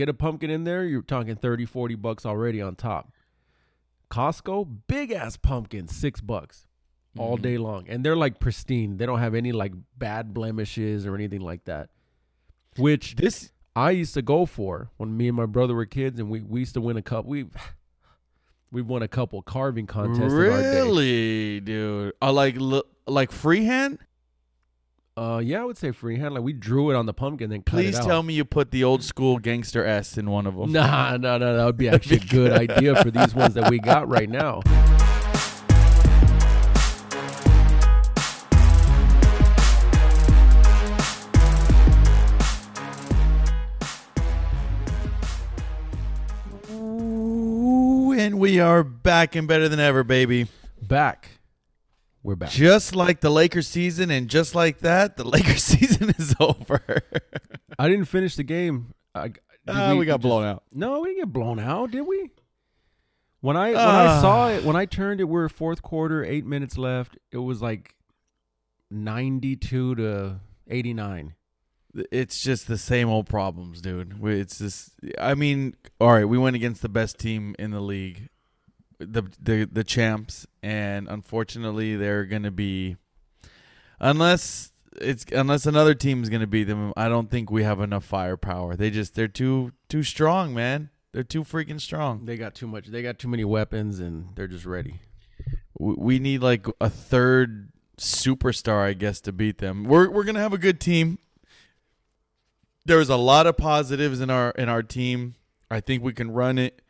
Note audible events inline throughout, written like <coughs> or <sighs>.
get a pumpkin in there, you're talking 30, 40 bucks already on top. Costco, big ass pumpkin, six bucks all Mhm. day long. And they're like pristine. They don't have any like bad blemishes or anything like that. Which This I used to go for when me and my brother were kids and we, we used to win a cup. We we've won a couple carving contests in our day. really, dude. Uh, like li- like freehand. Uh yeah, I would say freehand. Like we drew it on the pumpkin then cut Please it out. tell me you put the old school gangster S in one of them. Nah, no, no, that would be <laughs> actually a good idea for these ones that we got right now. Ooh, and we are back and better than ever, baby. Back. We're back. Just like the Lakers season, and just like that, the <laughs> Lakers season is over. I didn't finish the game. I, did Ah, we, got just- blown out. No, we didn't get blown out, did we? When I when I Ah. saw it, when I turned it, we're fourth quarter, eight minutes left. It was like ninety-two to eighty-nine. It's just the same old problems, dude. It's just, I mean, all right, we went against the best team in the league, the the the champs, and unfortunately, they're gonna be, unless it's unless another team is gonna beat them. I don't think we have enough firepower. They just they're too too strong, man. They're too freaking strong. They got too much. They got too many weapons, and they're just ready. We we need like a third superstar, I guess, to beat them. We're we're gonna have a good team. There's a lot of positives in our in our team. I think we can run it.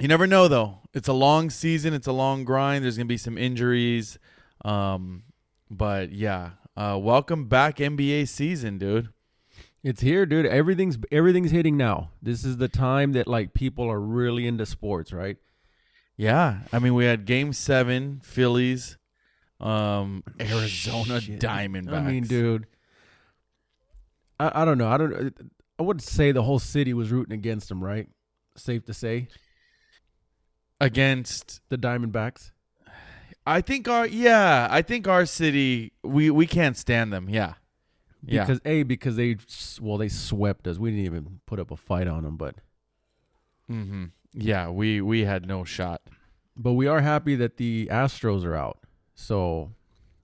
You never know though. It's a long season. It's a long grind. There's gonna be some injuries. Um, but yeah. Uh, welcome back NBA season, dude. It's here, dude. Everything's everything's hitting now. This is the time that like people are really into sports, right? Yeah, I mean we had Game Seven, Phillies, um, Arizona Shit. Diamondbacks. I mean, dude. I, I don't know. I don't. I would say the whole city was rooting against them, right? Safe to say, against the Diamondbacks. I think our yeah, I think our city we we can't stand them. Yeah. Yeah. Because a because they well they swept us. We didn't even put up a fight on them, but hmm Yeah, we we had no shot. but we are happy that the Astros are out. So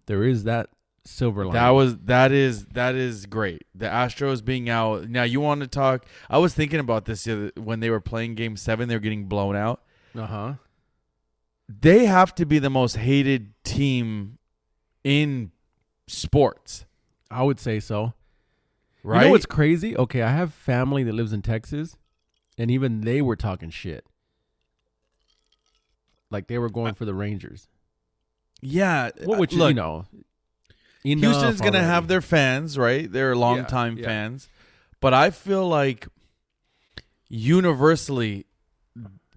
there is that silver lining. That was that is that is great. The Astros being out. Now you want to talk I was thinking about this the other, when they were playing game 7, they were getting blown out. Uh huh. They have to be the most hated team in sports, I would say so. right? You know what's crazy? Okay, I have family that lives in Texas, and even they were talking shit. Like they were going for the Rangers. yeah. What would you, look, you know? Houston's enough gonna have their fans, right? They're longtime yeah. fans, but I feel like universally,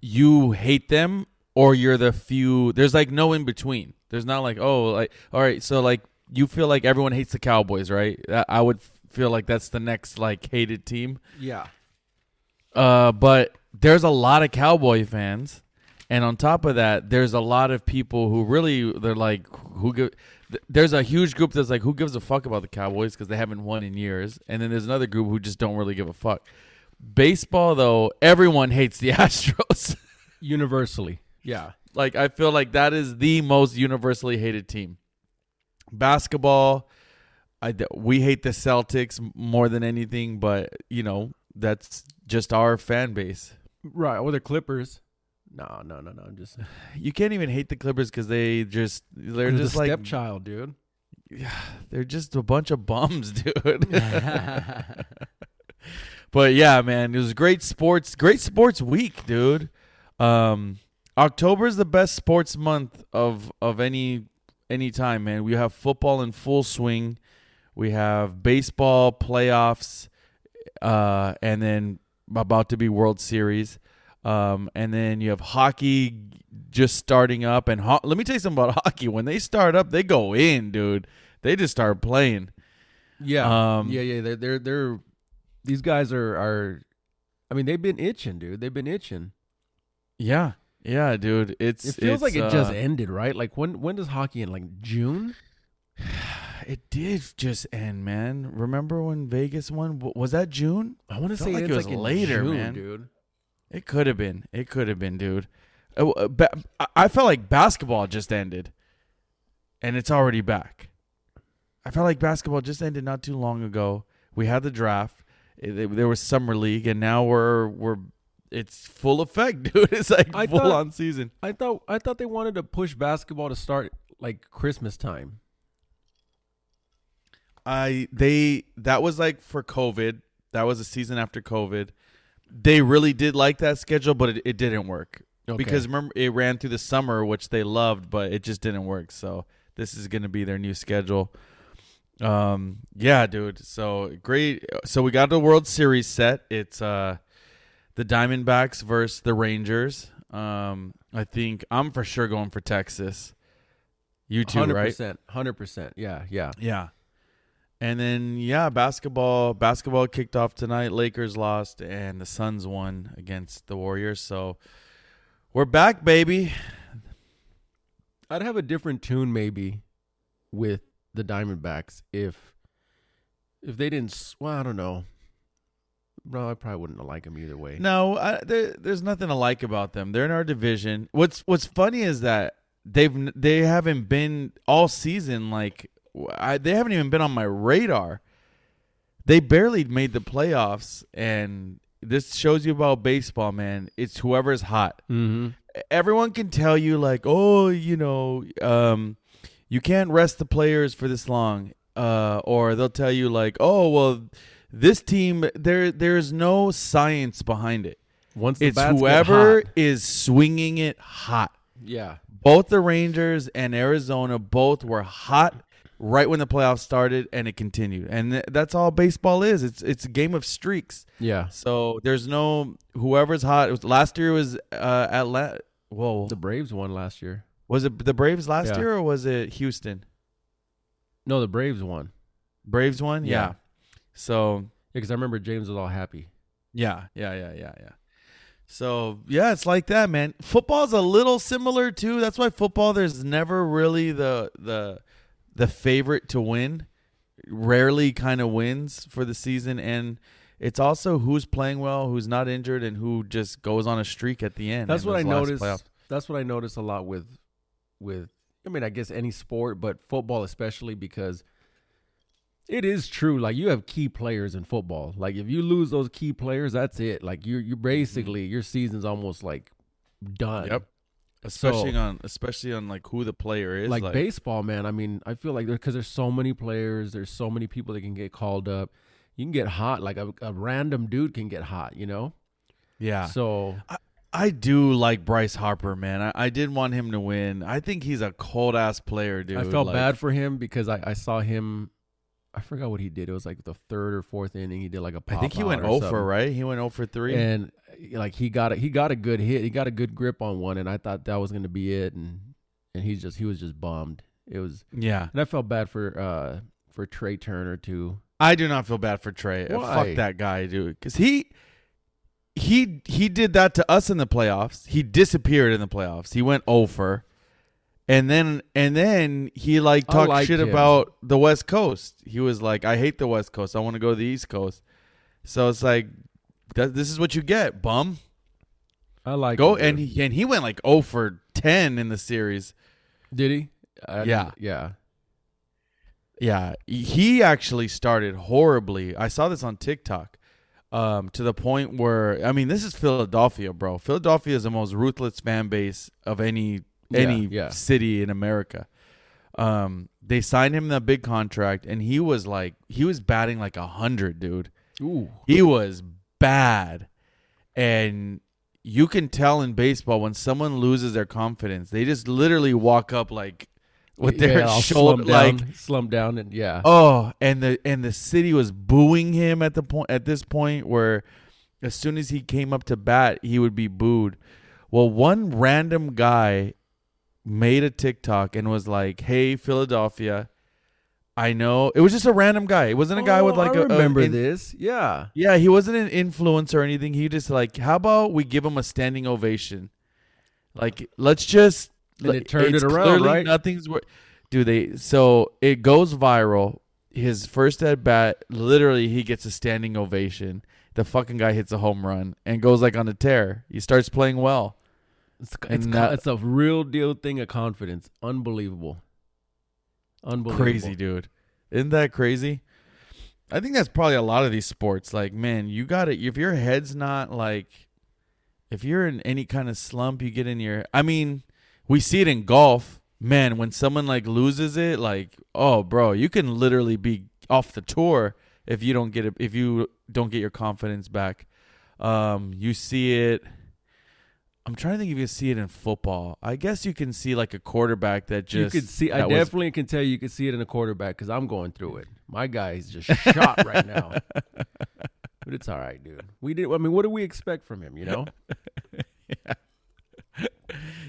you hate them or you're the few. There's like no in between. There's not like oh like all right, so like you feel like everyone hates the Cowboys, right? I would feel like that's the next like hated team. yeah. Uh, but there's a lot of Cowboy fans, and on top of that, there's a lot of people who really they're like who give. There's a huge group that's like who gives a fuck about the Cowboys because they haven't won in years, and then there's another group who just don't really give a fuck. Baseball though, everyone hates the <laughs> Astros. Universally, yeah. like I feel like that is the most universally hated team. Basketball, I we hate the Celtics more than anything, but you know that's just our fan base. Right. Or the Clippers. No, no, no, no. I'm just <sighs> You can't even hate the Clippers because they just they're They're just the like stepchild, dude. Yeah, <sighs> they're just a bunch of bums, <laughs> dude. <laughs> but yeah, man, it was great sports, great sports week, dude. Um, October is the best sports month of of any any time, man. We have football in full swing. We have baseball playoffs, uh, and then about to be World Series. Um, and then you have hockey just starting up. And ho- let me tell you something about <laughs> hockey. When they start up, they go in, dude. They just start playing. Yeah. Um, yeah, yeah. They're they're they're these guys are are I mean, they've been itching, dude. They've been itching. Yeah, yeah, dude. It's It feels it's, like it just uh, ended, right? Like when when does hockey end? Like June? <sighs> it did just end, man. Remember when Vegas won? Was that June? I want to say like it was like later, June, man. dude. It could have been. It could have been, dude. Uh, uh, I felt like basketball just ended, and it's already back. I felt like basketball just ended not too long ago. We had the draft. It- there was summer league, and now we're we're it's full effect, <laughs> dude. It's like I full thought- on season. I thought I thought they wanted to push basketball to start like Christmas time. I they that was like for COVID. That was a season after COVID. They really did like that schedule, but it, it didn't work Okay. because remember it ran through the summer, which they loved, but it just didn't work. So this is going to be their new schedule. Um, yeah, dude. So great. So we got the World Series set. It's uh the Diamondbacks versus the Rangers. Um, I think I'm for sure going for Texas. You too, hundred right? percent, hundred percent. Yeah, yeah. Yeah. And then yeah, basketball basketball kicked off tonight. Lakers lost and the Suns won against the Warriors. So we're back, baby. I'd have a different tune maybe with the Diamondbacks if if they didn't. Well, I don't know. No, I probably wouldn't like them either way. No, I, there, there's nothing to like about them. They're in our division. What's What's funny is that they've they haven't been all season. Like I, they haven't even been on my radar. They barely made the playoffs, and this shows you about baseball, man. It's whoever's hot. Mm-hmm. everyone can tell you like, oh, you know, um, you can't rest the players for this long, uh, or they'll tell you like, oh, well, this team there there's no science behind it. Once the It's whoever is swinging it hot. yeah, Both the Rangers and Arizona both were hot right when the playoffs started, and it continued. And th- that's all baseball is. It's it's a game of streaks. yeah. So there's no whoever's hot. It was last year was uh, Atlanta. Whoa, The Braves won last year. Was it the Braves last Yeah. year or was it Houston? No, the Braves won. Braves won. Yeah. Yeah. So Yeah, because I remember James was all happy. yeah, yeah, yeah, yeah, yeah. So yeah, it's like that, man. Football's a little similar too. That's why football there's never really the the the favorite to win. Rarely kind of wins for the season, and it's also who's playing well, who's not injured, and who just goes on a streak at the end. That's what I those last noticed. playoffs. That's what I noticed a lot with with I mean, I guess any sport, but football especially because it is true. Like you have key players in football. Like if you lose those key players, that's it. Like you're you're mm-hmm. basically your season's almost like done. Yep. especially So- on especially on like who the player is. Like, baseball, man. I mean, I feel like because there's so many players, there's so many people that can get called up. You can get hot. Like a, a random dude can get hot. You know. yeah, So I do like Bryce Harper, man. I, I did want him to win. I think he's a cold ass player, dude. I felt Like, bad for him because I, I saw him. I forgot what he did. It was like the third or fourth inning. He did like a. I think he went out or 0 for something. right. He went over three. and like he got a, he got a good hit. He got a good grip on one, and I thought that was going to be it. And and he's just he was just bummed. It was, yeah, and I felt bad for uh for Trea Turner too. I do not feel bad for Trea. Why? Fuck that guy, dude. Because he he he did that to us in the playoffs. He disappeared in the playoffs. He went over. And then and then he like I talked liked shit him. about the West Coast. He was like, "I hate the West Coast. I want to go to the East Coast." So it's like, that, this is what you get, bum. I like Go him, and he and he went like 0 for 10 in the series. did he? I Yeah. yeah. Yeah, he actually started horribly. I saw this on TikTok. Um, to the point where I mean, this is Philadelphia, bro. Philadelphia is the most ruthless fan base of any Yeah, any yeah. city in America. Um, they signed him that big contract, and he was like, he was batting like a hundred, dude. Ooh. He was bad, and you can tell in baseball when someone loses their confidence, they just literally walk up like with their yeah, shoulder, slump like down, slump down, and yeah. Oh, and the and the city was booing him at the point at this point where as soon as he came up to bat, he would be booed. Well, one random guy made a TikTok and was like, "Hey, Philadelphia, I know it was just a random guy. It wasn't a guy with Oh, like I a- a remember in- this. Yeah. yeah, he wasn't an influencer or anything. He just like, how about we give him a standing ovation? Like, let's just. And it turned it around, clearly right? Nothing's. wor- Do they? So it goes viral. his first at bat, literally he gets a standing ovation. The fucking guy hits a home run and goes like on a tear. He starts playing well. It's, it's, that- it's a real deal thing of confidence. Unbelievable. Unbelievable. Crazy, dude. Isn't that crazy? I think that's probably a lot of these sports. Like, man, you got to If your head's not like, if you're in any kind of slump, you get in your. I mean, we see it in golf. Man, when someone like loses it, like, oh, bro, you can literally be off the tour if you don't get it. If you don't get your confidence back, um, you see it. I'm trying to think if you can see it in football. I guess you can see like a quarterback that just you could see. I that was definitely can tell you, you can see it in a quarterback because I'm going through it. My guy is just shot right now, <laughs> but it's all right, dude. We did. I mean, what do we expect from him? You know? <laughs> <laughs>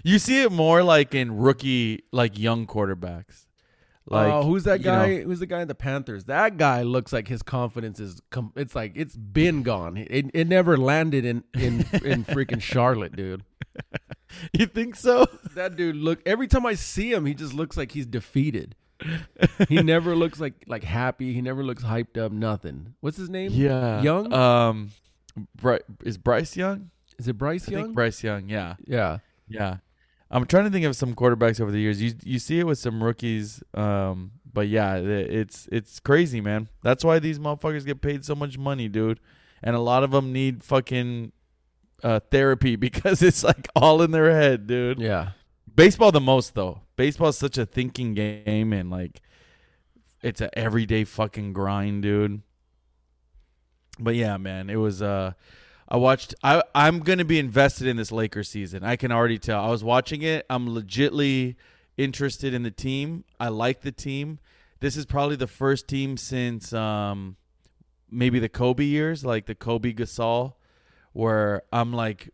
You see it more like in rookie, like young quarterbacks. Like oh, who's that you know, guy? who's the guy in the Panthers? That guy looks like his confidence is. Com- it's like it's been gone. It, it never landed in in in freaking Charlotte, dude. <laughs> you think so? That dude look. Every time I see him, he just looks like he's defeated. he <laughs> never looks like like happy. He never looks hyped up. Nothing. What's his name? Yeah, Young? Um, Bry- is Bryce Young? Is it Bryce I Young? think Bryce Young. Yeah, yeah. yeah. I'm trying to think of some quarterbacks over the years. You you see it with some rookies. Um, but yeah, it- it's it's crazy, man. That's why these motherfuckers get paid so much money, dude. And a lot of them need fucking uh, therapy <laughs> because it's like all in their head, dude. Yeah. Baseball the most though. Baseball is such a thinking game and like it's a everyday fucking grind, dude. But yeah, man, it was uh I watched I I'm going to be invested in this Lakers season. I can already tell. I was watching it. I'm legitly interested in the team. I like the team. This is probably the first team since um maybe the Kobe years, like the Kobe Gasol where I'm like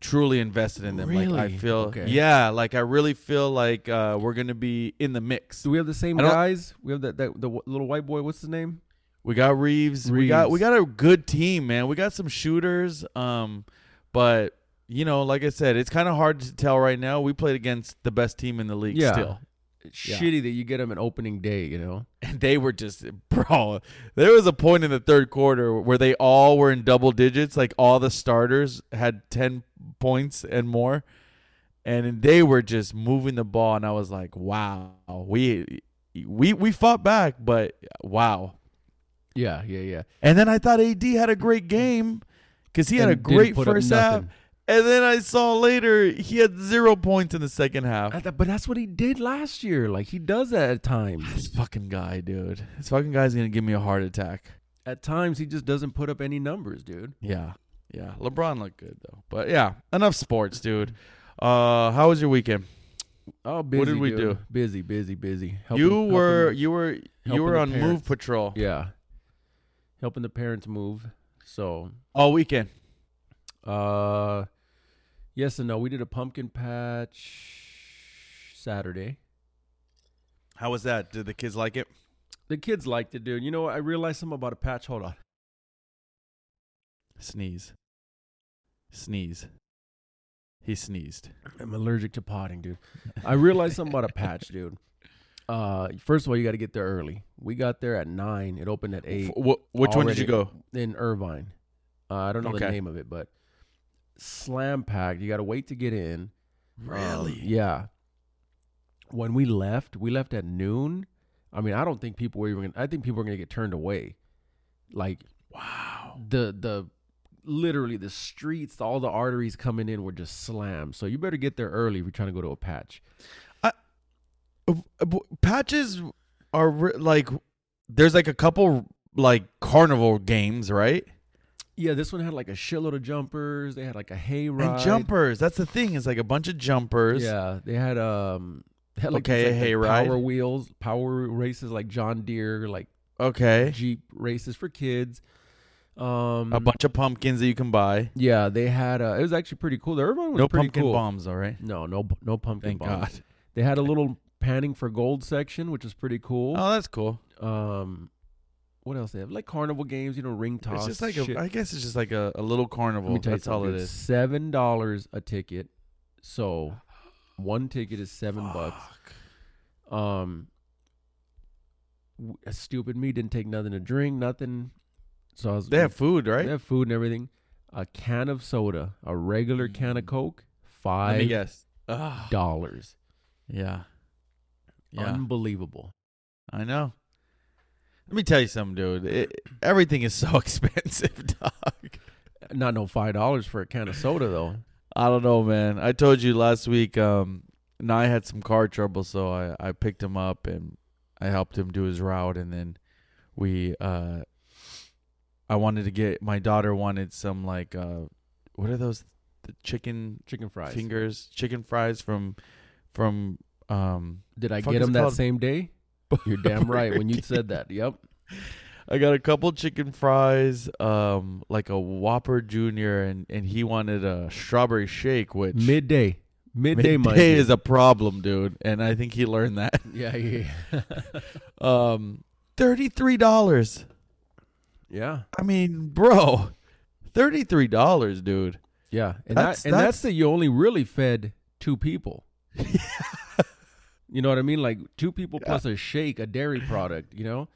truly invested in them. Like I feel Okay. yeah, like I really feel like uh we're going to be in the mix. Do we have the same guys? We have that, that the little white boy. What's his name? We got Reaves. We got we got a good team, man. We got some shooters. Um, but you know, like I said, it's kind of hard to tell right now. We played against the best team in the league Yeah. still, It's Yeah. shitty that you get them an opening day. You know. <laughs> and they were just bro. There was a point in the third quarter where they all were in double digits. Like all the starters had ten points and more, and they were just moving the ball. And I was like, wow, we we we fought back, but wow. Yeah, yeah, yeah. And then I thought AD had a great game because he had a And didn't great first half. And then I saw later he had zero points in the second half. I thought- But that's what he did last year. Like he does that at times. <sighs> This fucking guy, dude. This fucking guy's gonna give me a heart attack. At times he just doesn't put up any numbers, dude. Yeah, yeah. LeBron looked good though, but yeah, enough sports, dude. Uh, how was your weekend? Oh, busy. What did we dude. do? Busy, busy, busy. you were helping- you were you helping were on move patrol yeah, helping the parents move. So, all weekend. uh, yes and no. We did a pumpkin patch Saturday. How was that? Did the kids like it? The kids liked it, dude. You know what? I realized something about a patch. Hold on. Sneeze. Sneeze. He sneezed. I'm allergic to potting, dude. I realized something about a patch, <laughs> dude. Uh, first of all, you got to get there early. We got there at nine. It opened at eight wh- which one did you go? in Irvine. Uh, I don't know the name of it, but slam packed. You got to wait to get in. Um, yeah. When we left, we left at noon. I mean, I don't think people were even. Gonna, I think people were going to get turned away. Like wow. the the literally the streets, all the arteries coming in were just slammed. So you better get there early if you're trying to go to a patch. Uh, patches are like there's like a couple like carnival games, right? Yeah, this one had like a shitload of jumpers. They had like a hay ride. And jumpers. That's the thing. It's like a bunch of jumpers. Yeah, they had um they had like Okay, these, like, hay the ride. power wheels, power races like John Deere, like Okay. Jeep races for kids. Um A bunch of pumpkins that you can buy. Yeah, they had uh it was actually pretty cool. The Irvine was No pretty pumpkin cool. bombs, all right. No, no no pumpkin Thank bombs. God. They had a little panning for gold section, which is pretty cool. Oh, that's cool. Um what else they have? Like carnival games, you know, ring toss. it's just like shit. a. I guess it's just like a, a little carnival. me tell you That's all it is. Seven dollars a ticket. So one ticket is seven bucks. Um w- stupid me didn't take nothing to drink, nothing. So I was They have food, right? they have food and everything. A can of soda, a regular can of Coke, Let me five guess. Dollars. yeah. Yeah. Unbelievable. I know. Let me tell you something, dude. It, everything is so <laughs> expensive, dog. Not no five dollars for a can of soda though. I don't know, man. I told you last week. Um, Nye had some car trouble, so I I picked him up and I helped him do his route, and then we uh, I wanted to get my daughter wanted some like uh, what are those the chicken Chicken fries. fingers, chicken fries from from um. Did I Fuck get is them it that called? same day? <laughs> You're damn right when you said that. Yep. <laughs> I got a couple chicken fries, um, like a Whopper Junior, and and he wanted a strawberry shake, which Midday. Midday, midday Monday. is a problem, dude. And I think he learned that. <laughs> yeah, yeah, yeah. Um, thirty three dollars. yeah. I mean, bro, thirty three dollars, dude. Yeah, and That's- that, and that's, that's- that you only really fed two people. You know what I mean? Like two people plus a shake, a dairy product. You know?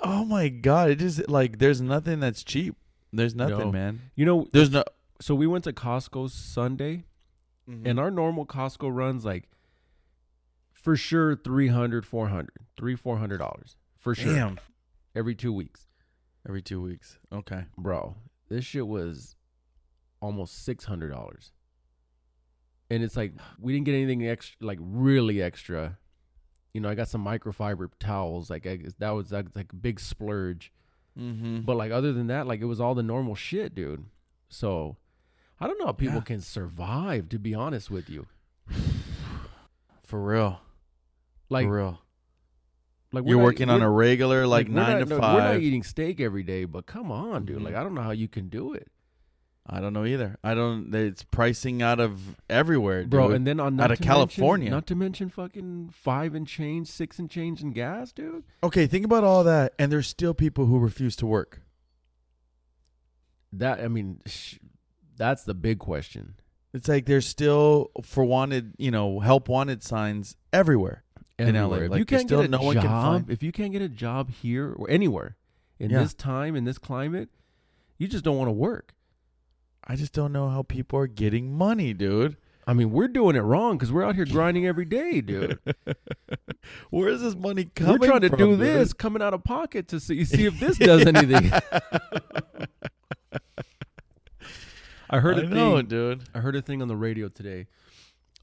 Oh my god, it just like there's nothing that's cheap. There's nothing, No. man. You know. There's no. So we went to Costco Sunday, Mm-hmm. and our normal Costco runs like for sure 300 400 three four hundred dollars for sure Damn. every two weeks Every two weeks. Okay. bro this shit was almost six hundred dollars and it's like we didn't get anything extra like really extra you know i got some microfiber towels like I, that was like, like a big splurge Mm-hmm. but like other than that like it was all the normal shit dude so i don't know how people Yeah. can survive to be honest with you <sighs> For real. like For real. like You're not- working on a regular like, we're nine not- to no, five. We're not eating steak every day, but come on, dude. Mhm. Like I don't know how you can do it, I don't know either. I don't. It's pricing out of everywhere, bro. dude. And then on Out of to mention- California. not to mention fucking five and change, six and change in gas, dude. okay, think about all that, and there's still people who refuse to work. That I mean, sh- that's the big question. It's like there's still for wanted, you know, help wanted signs everywhere. In LA, if like, you can't still get a no one job, if you can't get a job here or anywhere in Yeah. this time in this climate, you just don't want to work. I just don't know how people are getting money, dude. I mean, we're doing it wrong because we're out here grinding every day, dude. <laughs> Where is this money coming? we're trying to from, do dude? this coming out of pocket to see see if this <laughs> does anything. <laughs> I heard I a know, thing. dude. I heard a thing on the radio today.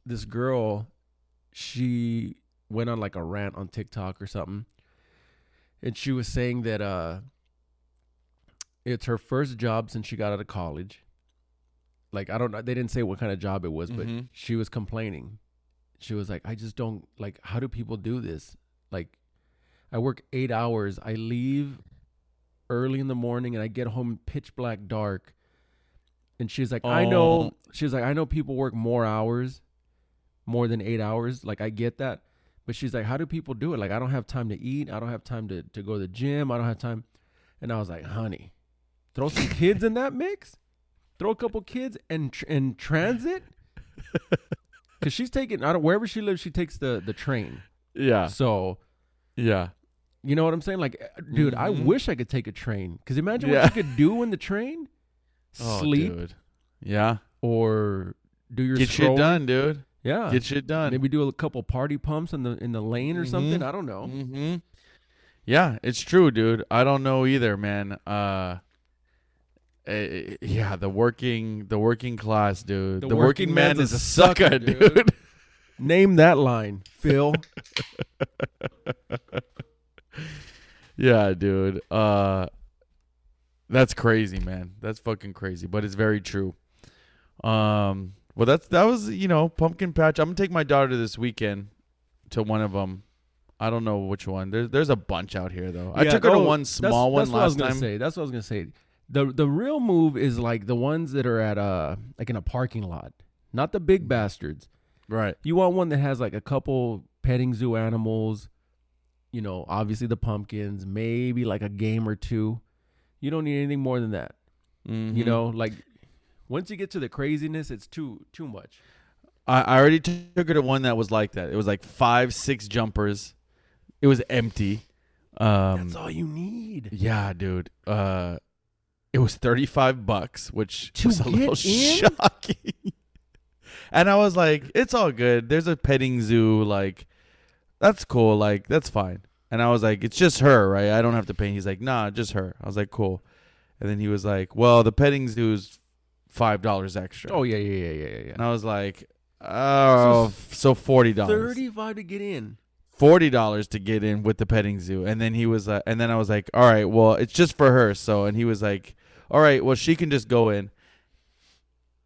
This girl, she went on like a rant on TikTok or something, and she was saying that uh, it's her first job since she got out of college. Like I don't know, they didn't say what kind of job it was, but Mhm. she was complaining. She was like, "I just don't like. How do people do this? Like, I work eight hours. I leave early in the morning, and I get home pitch black dark." And she's like, "I know." Oh. She's like, "I know people work more hours, more than eight hours. Like, I get that." But she's like, "How do people do it? Like, I don't have time to eat. I don't have time to to go to the gym. I don't have time." And I was like, "Honey, throw some kids in that mix. Throw a couple kids and tr- and transit." <laughs> Cause she's taking, I don't wherever she lives, she takes the the train. Yeah, So yeah. you know what I'm saying? Like, uh, dude, I Mhm. wish I could take a train. Cause imagine Yeah. what you could do in the train: <laughs> Oh, sleep dude. Yeah, or do your get shit done, dude. Yeah, Get shit done. maybe do a couple party pumps in the in the lane or something. Mhm. I don't know. Mm-hmm. Yeah, it's true, dude. I don't know either, man. Uh, eh, yeah, the working the working class, dude. The The, working, working man is a sucker, sucker, dude. dude. <laughs> Name that line, Phil. <laughs> yeah, dude. Uh, that's crazy, man. That's fucking crazy, but it's very true. Um, well, that's that was you know pumpkin patch. I'm gonna take my daughter this weekend to one of them. I don't know which one. There's there's a bunch out here though. I took her to one that's- small that's one what I was last time. Say. That's what I was gonna say. The The real move is like the ones that are at a like in a parking lot, not the big bastards. Right. You want one that has like a couple petting zoo animals, you know, obviously the pumpkins, maybe like a game or two. You don't need anything more than that. You Mhm. know, like once you get to the craziness, it's too too much. I, I already took her to one that was like that. It was like five, six jumpers. It was empty. Um, That's all you need. yeah, dude. Uh, it was thirty five bucks, which To was a little in? shocking. <laughs> and I was like, "It's all good. There's a petting zoo. Like, that's cool. Like, that's fine." And I was like, "It's just her, right? I don't have to pay." He's like, "Nah, just her." I was like, "Cool." And then he was like, "Well, the petting zoo is five dollars extra." Oh yeah, yeah, yeah, yeah, yeah, And I was like, "Oh, so $40. Thirty-five to get in. forty dollars to get in with the petting zoo, and then he was, uh, and then I was like, all right, well, it's just for her. So, and he was like, all right, well, she can just go in.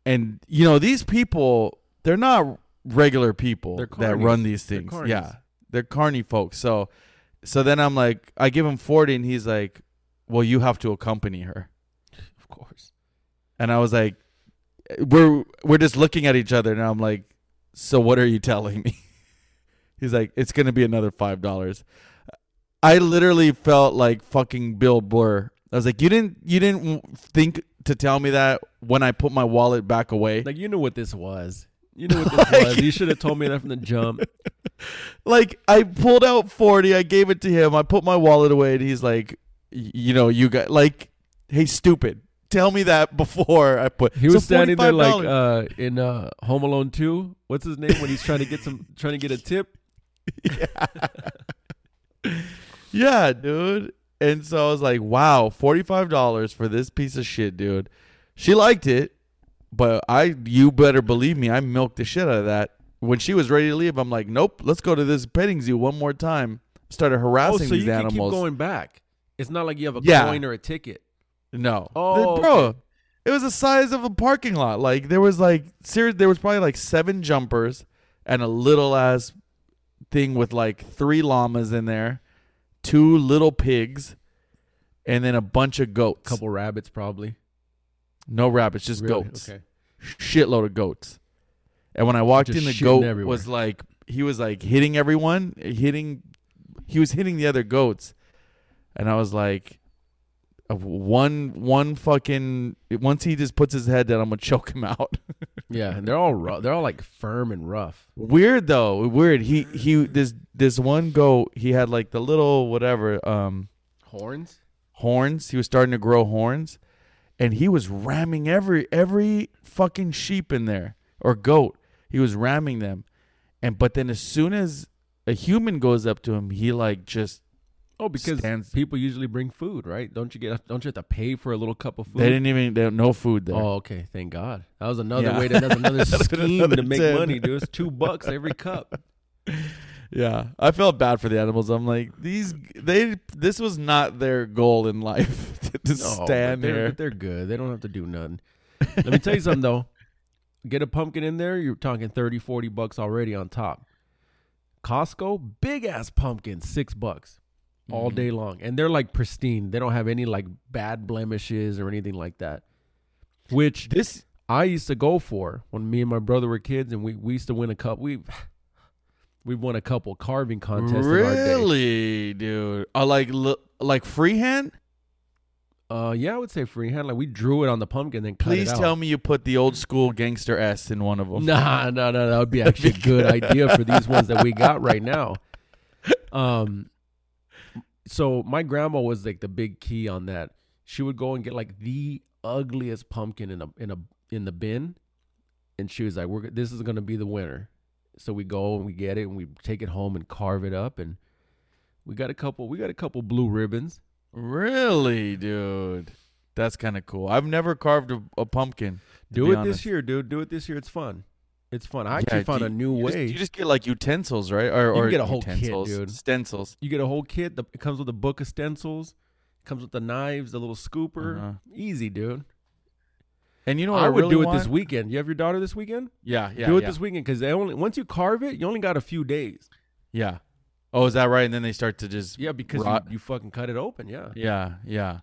And you know, these people, they're not regular people that run these They're things. yeah, they're carny folks. So, so then I'm like, I give him forty, and he's like, well, you have to accompany her. Of course. And I was like, we're we're just looking at each other, and I'm like, so what are you telling me? <laughs> He's like, it's gonna be another five dollars. I literally felt like fucking Bill Burr. I was like, you didn't you didn't think to tell me that when I put my wallet back away. Like you knew what this was. You knew what this <laughs> was. You should have told me that from the jump. <laughs> Like I pulled out forty, I gave it to him, I put my wallet away, and he's like, you know, you got like, hey, stupid. Tell me that <laughs> before I put. He was So standing there like uh, in uh, Home Alone Two. What's his name when he's trying to get some, trying to get a tip? Yeah, Yeah, dude. And so I was like, wow, $45 for this piece of shit, dude. She liked it, but I you better believe me, I milked the shit out of that. When she was ready to leave, I'm like, nope, let's go to this petting zoo one more time. Started Oh, harassing so these you can animals. keep going back. It's not like you have a Yeah. coin or a ticket. No. Oh, The- bro, okay. it was the size of a parking lot. Like there was like serious there was probably like seven jumpers and a little ass thing with like three llamas in there, two little pigs, and then a bunch of goats. A couple rabbits probably. No rabbits, just Really? goats. Okay. Shitload of goats. And when I walked Just in, the shitting goat everywhere. was like he was like hitting everyone, hitting. He was hitting the other goats, and I was like, one one fucking. Once he just puts his head down, I'm gonna <laughs> choke him out. Yeah, and they're all rough. They're all like firm and rough. Weird though, weird. He he this this one goat. He had like the little whatever um Horns. horns. He was starting to grow horns, and he was ramming every every fucking sheep in there or goat. He was ramming them, and but then as soon as a human goes up to him, he like just Oh, because Stands- people usually bring food, right? Don't you get? Don't you have to pay for a little cup of food? they didn't even they, no food there. Oh, okay. Thank God. That was another Yeah. way. To, that's another <laughs> scheme another to make 10. money, dude. It's two bucks every cup. <laughs> Yeah, I felt bad for the animals. I'm like these they this was not their goal in life <laughs> to, to No, stand they're, there. they're good. They don't have to do nothing. Let me tell you something though. Get a pumpkin in there, you're talking 30, 40 bucks already on top. Costco, big ass pumpkin, six bucks all Mhm. day long. And they're like pristine. They don't have any like bad blemishes or anything like that. Which This I used to go for when me and my brother were kids and we, we used to win a couple we <sighs> we've won a couple carving contests in our day. really, dude. Uh, like li- like freehand. Uh yeah, I would say freehand. Like we drew it on the pumpkin then cut Please it out. tell me you put the old school gangster S in one of them. Nah, no, no, that would be <laughs> actually a good. idea for these ones that we got right now. <laughs> Um, so my grandma was like the big key on that. She would go and get like the ugliest pumpkin in a in a in the bin, and she was like, "We're this is gonna be the winner." So we go and we get it and we take it home and carve it up, and we got a couple. We got a couple blue ribbons. Really, dude. That's kind of cool. I've never carved a, a pumpkin. Do it honest. this year, dude. Do it this year. It's fun. It's fun. I Yeah, actually do found you- a new you way. Just, you just get like utensils, right? Or, or get a whole kit, dude. Stencils. You get a whole kit. The, it comes with a book of stencils. Comes with the knives, the little scooper. Uh-huh. Easy, dude. And you know what I I, would really do it want? this weekend. You have your daughter this weekend? Yeah, yeah, do it yeah. this weekend because they only once you carve it, you only got a few days. Yeah. Oh, is that right? And then they start to just Yeah, because you, you fucking cut it open. Yeah, yeah, yeah.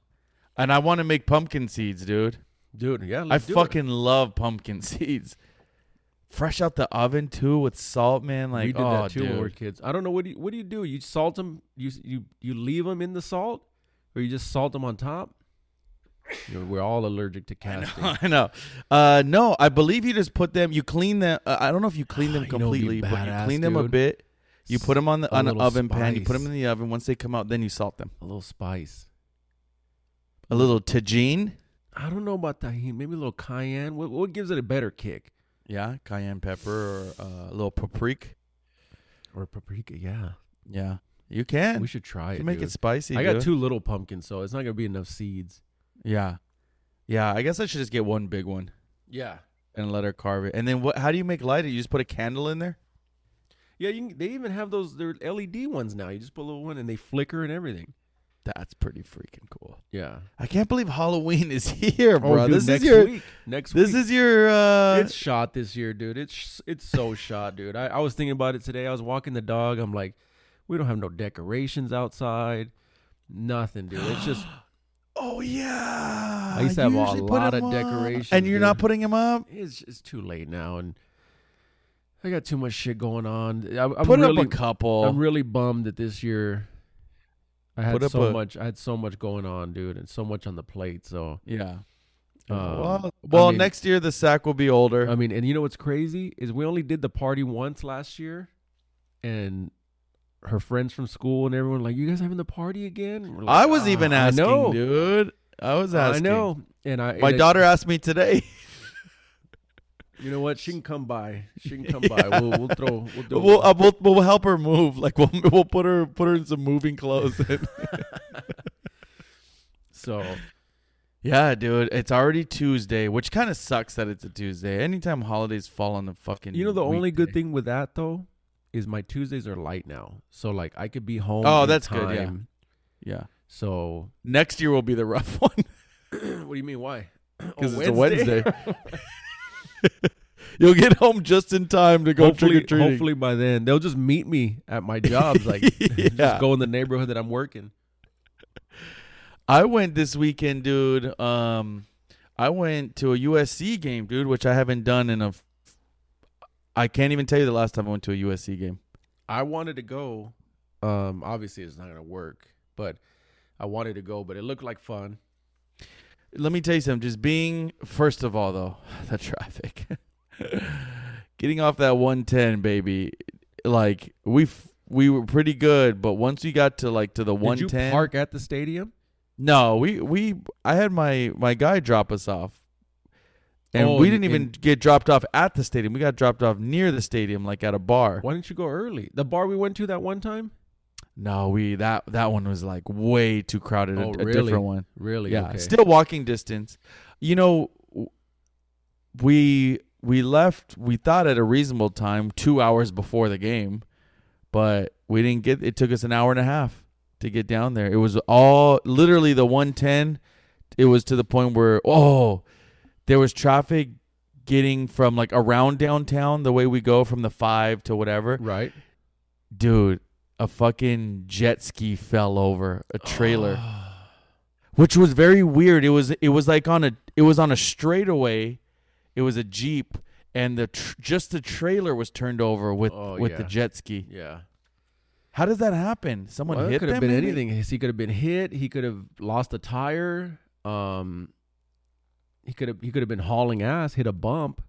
And I want to make pumpkin seeds, dude. dude. Yeah, I do it. fucking love pumpkin <laughs> seeds. Fresh out the oven too with salt, man. Like, we did oh, that too dude. when we were kids. I don't know what do you, what do you do? You salt them. You you you leave them in the salt, or you just salt them on top. You know, we're all allergic to casting. <laughs> I know. Uh, no, I believe you just put them. You clean them. Uh, I don't know if you clean <sighs> them know, completely, but you clean them a bit. You put them on the A on an oven pan. You put them in the oven. Once they come out, then you salt them. a little spice. A little Tajín. I don't know about tahini. Maybe a little cayenne. What, what gives it a better kick? Yeah, cayenne pepper or uh, a little paprika. Or paprika? Yeah, Yeah, you can. we should try You it. make dude. it spicy. I got dude. two little pumpkins, so it's not gonna be enough seeds. Yeah, yeah. I guess I should just get one big one Yeah, and let her carve it. And then what? How do you make light? You just put a candle in there. yeah. You can, they even have those. They're LED ones now. You just put a little one, and they flicker and everything. That's pretty freaking cool. Yeah, I can't believe Halloween is <laughs> here, bro. Oh, dude, this next is your week. Next this week. is your uh it's shot this year, dude. It's it's so shot, dude. I, I was thinking about it today. I was walking the dog. I'm like, we don't have no decorations outside. Nothing, dude. It's just <gasps> Oh yeah. I used to have a lot of up. decorations, And you're not putting them up? it's it's too late now, and I got too much shit going on. I, I'm put really, up a couple. I'm really bummed that this year I had so a- much. I had so much going on, dude, and so much on the plate. So yeah. Um, well, I well mean- next year the sack will be older. I mean, and you know what's crazy is we only did the party once last year, and her friends from school and everyone like, "You guys having the party again?" Like, I was even "Ah, I asking, know. dude. I was asking. I know, and I My and it- daughter asked me today. <laughs> You know what? She can come by. She can come by. <laughs> We'll we'll throw. We'll do. we'll, uh, we'll we'll help her move. <laughs> Like we'll we'll put her put her in some moving clothes. <laughs> so yeah, dude. It's already Tuesday, which kind of sucks that it's a Tuesday. Anytime holidays fall on the fucking. you know the only good thing with that though is my Tuesdays are light now. So like I could be home. Oh, that's good, yeah. Yeah. So Next year will be the rough one <coughs> what do you mean? Why? <coughs> because Oh, it's a Wednesday. <laughs> You'll get home just in time to go trick hopefully, or treating. hopefully by then they'll just meet me at my jobs. Like <laughs> <laughs> Yeah. just go in the neighborhood that I'm working. I went this weekend, dude. Um, I went to a USC game, dude, which I haven't done in a. f- I can't even tell you the last time I went to a USC game. I wanted to go. Um, obviously it's not gonna work, but I wanted to go. But it looked like fun. Let me tell you something. Just being first of all, though, <sighs> the traffic, <laughs> getting off that one ten, baby. Like we f- we were pretty good, but once we got to like to the one Did you park at the stadium? no, we we I had my my guy drop us off. And Oh, we didn't even and- get dropped off at the stadium. We got dropped off near the stadium, like at a bar. Why didn't you go early? The bar we went to that one time. No, we that that one was like way too crowded. Oh, a, a really? different one. Really? Yeah, Okay. still walking distance. You know, we we left. We thought at a reasonable time, two hours before the game, but we didn't get. It took us an hour and a half to get down there. It was all literally the one ten. It was to the point where oh, there was traffic getting from like around downtown the way we go from the five to whatever right. dude a fucking jet ski fell over a trailer which was very weird it was it was like on a it was on a straightaway it was a jeep and the tr- just the trailer was turned over with Oh, with the yeah. jet ski Yeah. how does that happen someone Well, it hit could have been maybe? anything. He could have been hit. He could have lost a tire. Um, he could have he could have been hauling ass, hit a bump.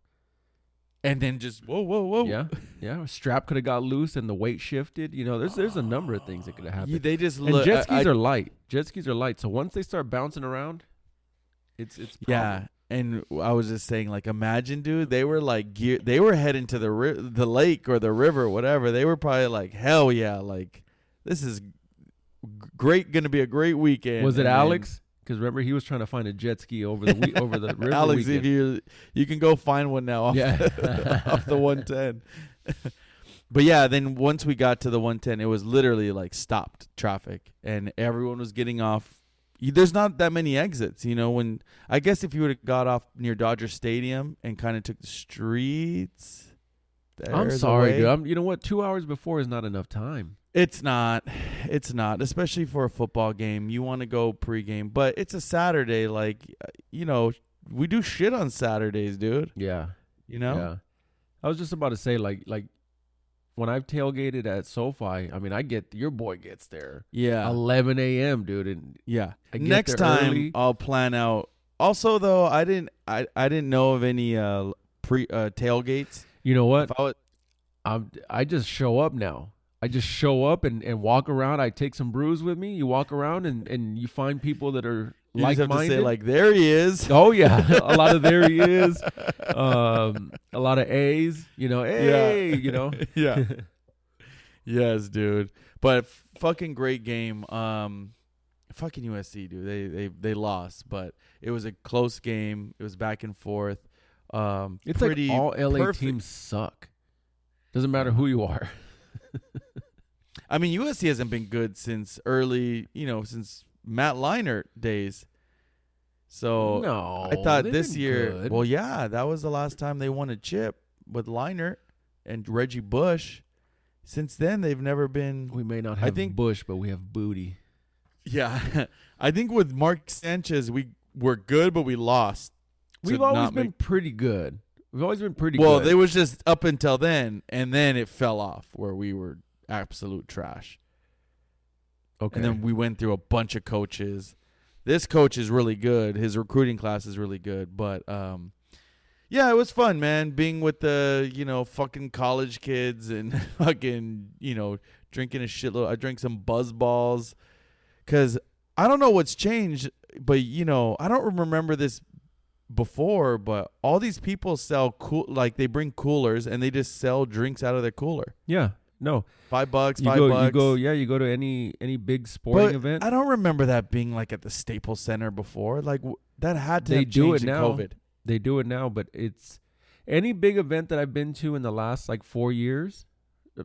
And then just whoa whoa whoa Yeah, yeah. A strap could have got loose and the weight shifted. You know, there's there's a number of things that could have happened. Yeah, they just and jet uh, skis I- are light. Jet skis are light. So once they start bouncing around, it's it's problem. yeah and I was just saying, like, imagine, dude, they were like, gear, they were heading to the ri- the lake or the river, whatever. They were probably like, hell yeah, like, this is great, gonna be a great weekend. Was it And Alex? Because remember he was trying to find a jet ski over the we- over the <laughs> river. Alex, weekend. if you you can go find one now off, Yeah. <laughs> off the 110. <laughs> but yeah, then once we got to the 110, it was literally like stopped traffic, and everyone was getting off. There's not that many exits, you know. When I guess if you would have got off near Dodger Stadium and kind of took the streets, I'm sorry, dude. I'm, you know what? Two hours before is not enough time. It's not. It's not, especially for a football game. You want to go pregame, but it's a Saturday. Like, uh, you know, we do shit on Saturdays, dude. Yeah. You know. Yeah. I was just about to say, like, like when I've tailgated at SoFi, I mean, I get your boy gets there Yeah. 11 a.m., dude, and Yeah. I get Next time early. I'll plan out. Also though, I didn't I, I didn't know of any uh pre uh tailgates. you know what? If I was, I'm I just show up now. I just show up and, and walk around. I take some brews with me. You walk around and, and you find people that are You like just have to say like, there he is. <laughs> oh yeah, a lot of there he is. <laughs> Um, a lot of A's. You know, hey, you know. <laughs> yeah. yes, dude. But f- fucking great game. Um, fucking USC, dude. They they they lost, but it was a close game. It was back and forth. Um, It's pretty like all LA perfect. teams suck. Doesn't matter who you are. <laughs> I mean, USC hasn't been good since early, you know, since Matt Leinart days. So no, I thought this year, good. well, yeah, that was the last time they won a chip with Leinart and Reggie Bush. Since then, they've never been. we may not have I think- Bush, but we have Booty. Yeah, <laughs> I think with Mark Sanchez, we were good, but we lost. We've always been make- pretty good. We've always been pretty well. good. They was just up until then, and then it fell off where we were absolute trash. okay. And then we went through a bunch of coaches. This coach is really good. His recruiting class is really good. But um yeah, it was fun, man, being with the, you know, fucking college kids and <laughs> fucking, you know, drinking a shitload. I drank some buzz balls cuz I don't know what's changed, but you know, I don't remember this before, but all these people sell cool like they bring coolers and they just sell drinks out of their cooler. yeah, no. 5 bucks, You 5 go, bucks. you go, yeah, you go to any any big sporting But event. I don't remember that being like at the Staples Center before. Like w- that had to They do it now. COVID. they do it now, but it's any big event that I've been to in the last like four years.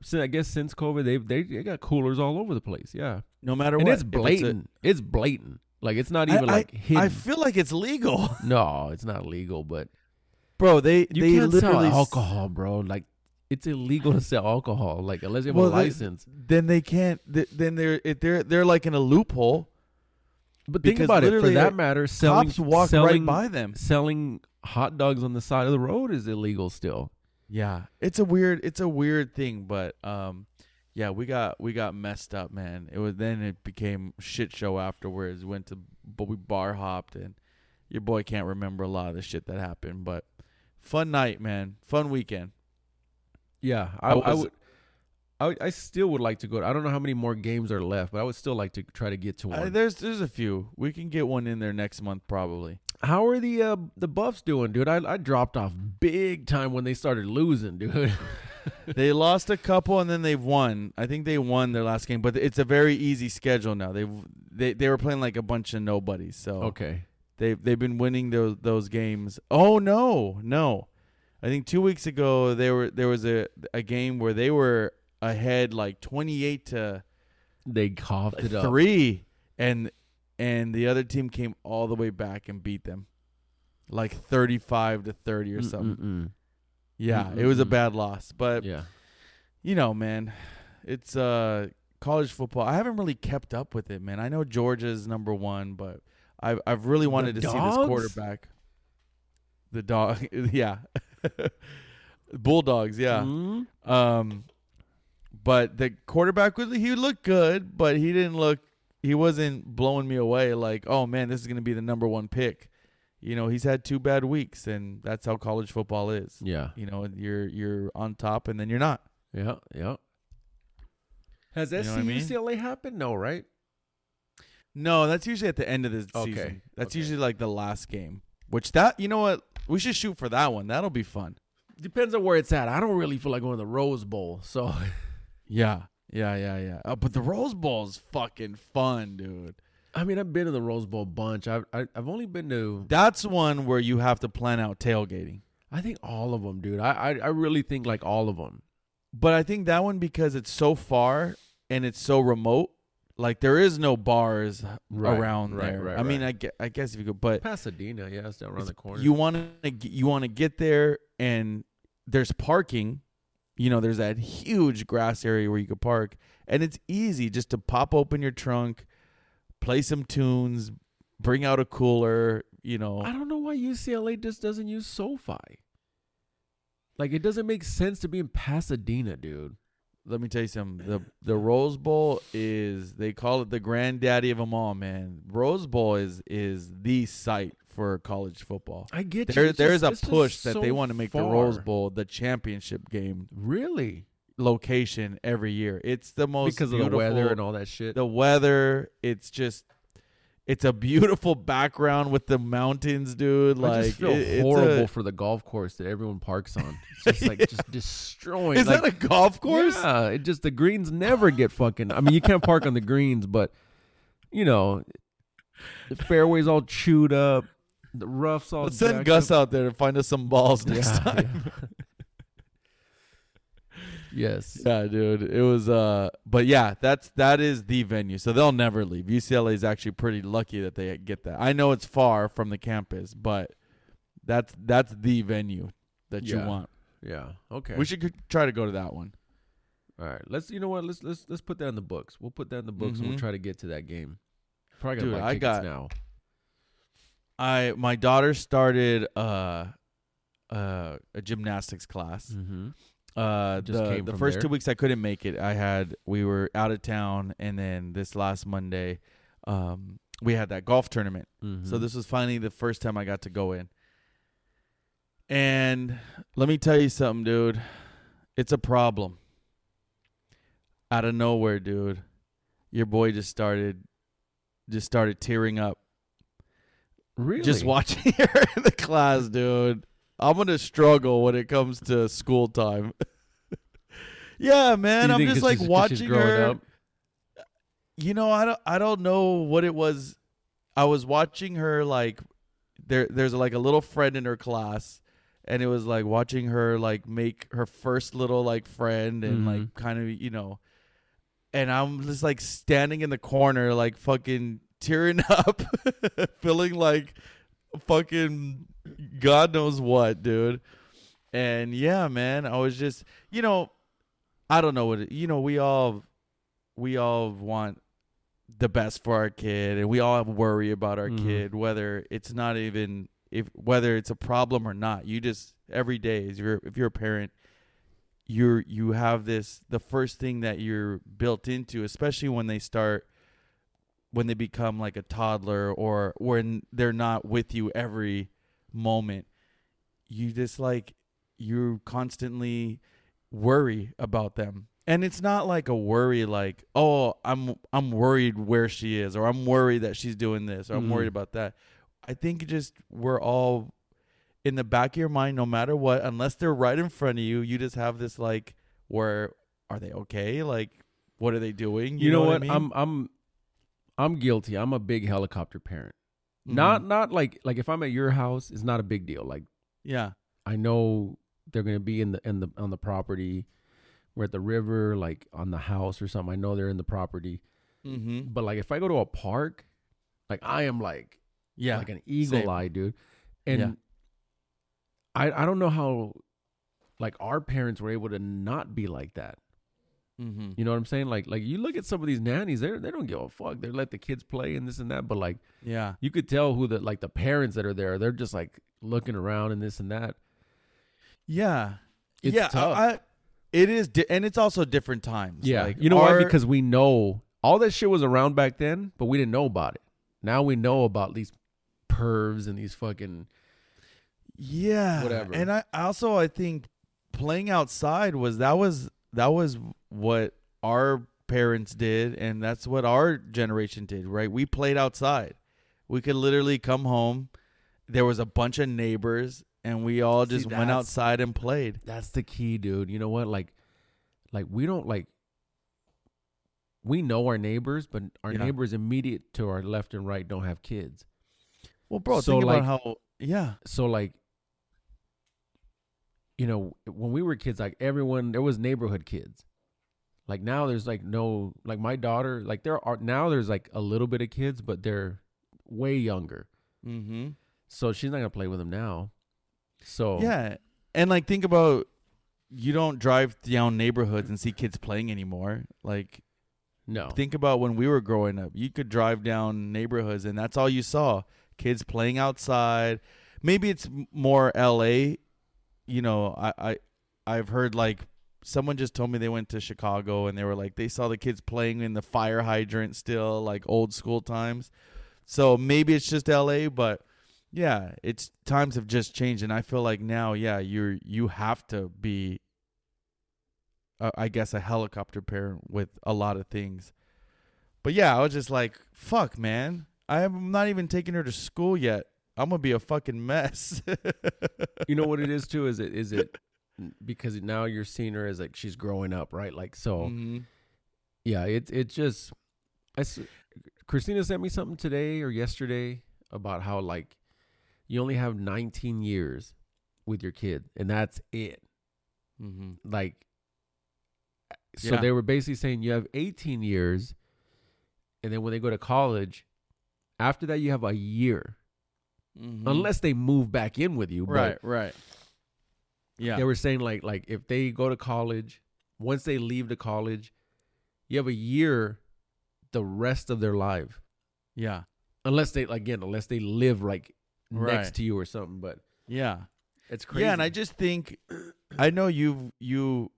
Since, I guess since COVID, they've they, they got coolers all over the place. Yeah, No matter and what, it's If a- blatant. It's, blatant. Like it's not even I- like hidden. I feel like it's legal, <laughs> no, it's not legal, but bro. They you they can't sell literally s- alcohol, bro. Like it's illegal to sell alcohol. Like unless you have Well, a they- license. Then they can't. th- Then they're it- they're they're like in a loophole. But think about it. For that matter, selling Cops walk selling, right by them. selling hot dogs on the side of the road is illegal still. Yeah, it's a weird it's a weird thing, but um, yeah, we got we got messed up, man. It was then it became shit show afterwards. Went to but we bar hopped and your boy can't remember a lot of the shit that happened, but fun night, man. Fun weekend. Yeah, I, I I was- would. I, would- I still would like to go. I don't know how many more games are left, but I would still like to try to get to one. Uh, there's there's a few. We can get one in there next month probably. how are the uh, the Buffs doing, dude? I, I dropped off big time when they started losing, dude. <laughs> they lost a couple and then they've won. I think they won their last game, but it's a very easy schedule now. They've they they were playing like a bunch of nobodies, so okay, They've they've been winning those those games. Oh no, no. I think two weeks ago they were there was a a game where they were ahead like twenty eight to they coughed it up. three, and and the other team came all the way back and beat them, like thirty five to thirty or mm, mm, something. Mm-mm-mm. Yeah, it was a bad loss, but Yeah, you know, man, it's uh college football. I haven't really kept up with it, man. I know Georgia's number one, but I've I've really wanted to see this quarterback. The dog, <laughs> yeah, <laughs> Bulldogs, yeah. Mhm. Um, but the quarterback was he looked good, but he didn't look. He wasn't blowing me away like, oh man, this is gonna be the number one pick. You know, he's had two bad weeks, and that's how college football is. yeah, You know, you're you're on top, and then you're not. yeah, yeah. Has You know what I SC mean? UCLA happened? No, right? No, that's usually at the end of the Okay, season. That's okay. usually like the last game. Which that you know what we should shoot for that one. That'll be fun. Depends on where it's at. I don't really feel like going to the Rose Bowl, so <laughs> Yeah, yeah, yeah, yeah. Uh, but the Rose Bowl is fucking fun, dude. I mean, I've been to the Rose Bowl bunch. I've I, I've only been to That's one where you have to plan out tailgating. I think all of them, dude. I, I I really think like all of them. But I think that one because it's so far and it's so remote. Like there is no bars Right, around right, there. right, I mean. I, gue- I guess if you go, but Pasadena, yeah, it's down around the corner. You want to you want to get there, and there's parking. You know, there's that huge grass area where you could park, and it's easy just to pop open your trunk, play some tunes, bring out a cooler. You know, I don't know why UCLA just doesn't use SoFi. Like it doesn't make sense to be in Pasadena, dude. let me tell you something. the The Rose Bowl is they call it the granddaddy of them all, man. Rose Bowl is is the site for college football. I get you. There It's there is a push that they want to make the Rose. Bowl the championship game Really? Location every year. It's the most because of the weather and all that shit. the weather. It's just it's a beautiful background with the mountains, dude. Like I just feel it- it's horrible a- for the golf course that everyone parks on. It's just like <laughs> just destroying. Is like, that a golf course? Yeah, it just the greens never get fucking. I mean, you can't park on the greens, but you know, the fairway's all chewed up, the roughs all. Let's send Gus up. out there to find us some balls next Yeah, time. yeah. <laughs> yes. Yeah, dude. It was uh but yeah, that's that is the venue. So they'll never leave. UCLA is actually pretty lucky that they get that. I know it's far from the campus, but that's that's the venue that you Yeah. want. Yeah. Okay. We should try to go to that one. All right. Let's. You know what? Let's let's let's put that in the books. We'll put that in the books, and we'll Mhm. try to get to that game. Probably gotta Dude, buy I tickets got- now. I my daughter started uh uh a gymnastics class. Mm-hmm. Uh, Just the, came the from first there? two weeks I couldn't make it. I had we were out of town, and then this last Monday, um, we had that golf tournament. Mm-hmm. So this was finally the first time I got to go in. And let me tell you something, dude. It's a problem. Out of nowhere, dude. Your boy just started just started tearing up really just watching <laughs> her in the class, dude. I'm gonna struggle when it comes to school time. <laughs> yeah, man. I'm just like 'cause watching her. up? You know, I don't. I don't know what it was. I was watching her like there. There's like a little friend in her class, and it was like watching her like make her first little like friend and Mhm. like kind of you know. And I'm just like standing in the corner, like fucking tearing <laughs> up, feeling like fucking God knows what, dude. And yeah, man, I was just, you know, I don't know what, it, you know, we all, we all want the best for our kid, and we all have worry about our Mhm. kid, whether it's not even if whether it's a problem or not. You just every day, as you're if you're a parent, you're you have this the first thing that you're built into, especially when they start when they become like a toddler or when they're not with you every moment you just like you constantly worry about them. And it's not like a worry like oh i'm i'm worried where she is or i'm worried that she's doing this or i'm worried mm-hmm. about that. I think just we're all in the back of your mind no matter what unless they're right in front of you you just have this like where are they okay? Like what are they doing? You, know, I what? mean? I'm I'm I'm guilty. I'm a big helicopter parent. Mhm. Not not like like if I'm at your house, it's not a big deal. Like yeah I know they're gonna be in the in the on the property. We're at the river, like on the house or something. I know they're in the property. mm-hmm. But like if I go to a park, like I am like yeah like an eagle Same. eye, dude. And Yeah. I I don't know how like our parents were able to not be like that. Mm-hmm. You know what I'm saying? Like like you look at some of these nannies, they they don't give a fuck. They let the kids play and this and that, but like yeah you could tell who the like the parents that are there, they're just like looking around and this and that. Yeah, It's yeah. tough. I, it is, di- and it's also different times. Yeah. like you know our- why? Because we know all that shit was around back then, but we didn't know about it. Now we know about these pervs and these fucking yeah, whatever. And I I also I think playing outside was that was that was what our parents did, and that's what our generation did. Right? We played outside. We could literally come home. There was a bunch of neighbors, and we all See, just went outside and played. That's the key, dude. You know what? Like, like we don't like. We know our neighbors, but our Yeah. neighbors immediate to our left and right don't have kids. Well, bro, So, think like- about how. Yeah, So like, you know, when we were kids, like everyone, there was neighborhood kids. Like now, there's like no, like my daughter, like there are now there's like a little bit of kids, but they're way younger. mm-hmm. So she's not gonna play with them now. So Yeah. And like think about you don't drive down neighborhoods and see kids playing anymore. Like no, think about when we were growing up. You could drive down neighborhoods and that's all you saw. Kids playing outside. Maybe it's more LA. You know, I I I've heard like someone just told me they went to Chicago and they were like they saw the kids playing in the fire hydrant still like old school times. So maybe it's just LA, but yeah, it's times have just changed and I feel like now, yeah, you're you have to be uh, I guess a helicopter parent with a lot of things. But yeah, I was just like, fuck, man. I'm not even taking her to school yet. I'm gonna be a fucking mess. <laughs> you know what it is too? Is it is it because now you're seeing her as like she's growing up, right? Like so. Mhm. Yeah, it's it just. I Christina sent me something today or yesterday about how like you only have 19 years with your kid, and that's it. Mhm. Like, so Yeah. they were basically saying you have 18 years, and then when they go to college, after that you have a year, Mhm. unless they move back in with you. but right, right. Yeah. They were saying like like if they go to college, once they leave the college, you have a year, the rest of their life, yeah. unless they again unless they live like Right. next to you or something. But Yeah. it's crazy. Yeah, and I just think <clears throat> I know you've you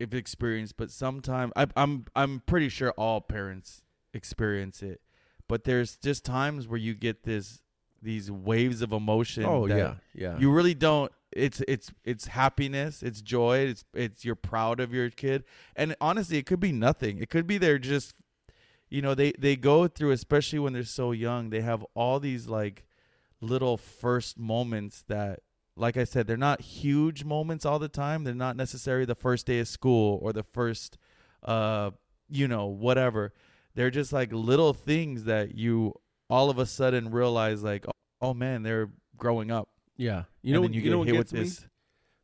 have experienced, but sometimes I, I'm I'm pretty sure all parents experience it. But there's just times where you get this these waves of emotion. oh yeah yeah You really don't. It's it's it's happiness. It's joy. It's it's you're proud of your kid. And honestly, it could be nothing. It could be they're just, you know, they they go through, especially when they're so young. They have all these like little first moments that, like I said, they're not huge moments all the time. They're not necessarily the first day of school or the first, uh, you know, whatever. They're just like little things that you all of a sudden realize, like, oh, oh man, they're growing up. yeah. You And know what- you you, get know what gets with me? this.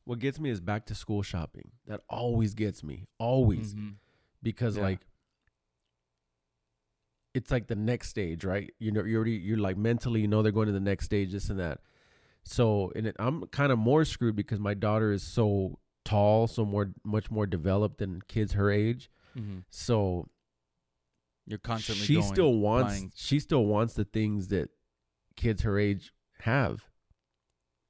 What gets me is back to school shopping. That always gets me. Always Mhm. because Yeah. like it's like the next stage, right? You know, you already you're like mentally, you know, they're going to the next stage, this and that. So, and it, I'm kind of more screwed because my daughter is so tall, so more much more developed than kids her age. Mhm. So You're constantly she going, still wants buying. she still wants the things that kids her age have.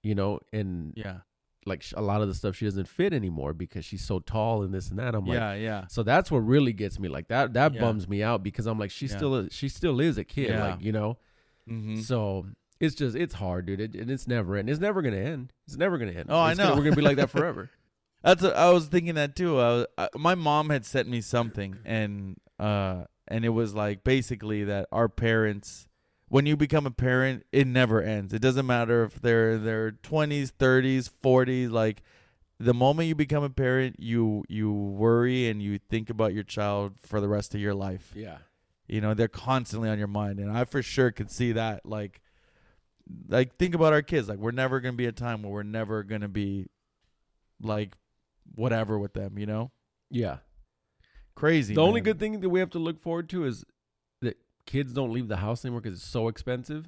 You know, and Yeah. like a lot of the stuff she doesn't fit anymore because she's so tall and this and that. I'm like, yeah, yeah. so that's what really gets me. Like that that Yeah. bums me out because I'm like she Yeah. still is, she still is a kid. Yeah. Like you know, Mm-hmm. so it's just it's hard, dude. It, and it's never end. It's never gonna end. It's never gonna end. Oh, I It's gonna- know. we're gonna be like that forever. <laughs> That's what, I was thinking that too. I was, I, my mom had sent me something, and uh, and it was like basically that our parents, when you become a parent, it never ends. It doesn't matter if they're in their twenties, thirties, forties. Like the moment you become a parent, you you worry and you think about your child for the rest of your life. yeah. You know, they're constantly on your mind, and I for sure could see that. Like, like think about our kids. Like, we're never gonna be a time where we're never gonna be, like, whatever with them. You know, Yeah. Crazy. The only good thing that we have to look forward to is that kids don't leave the house anymore because it's so expensive.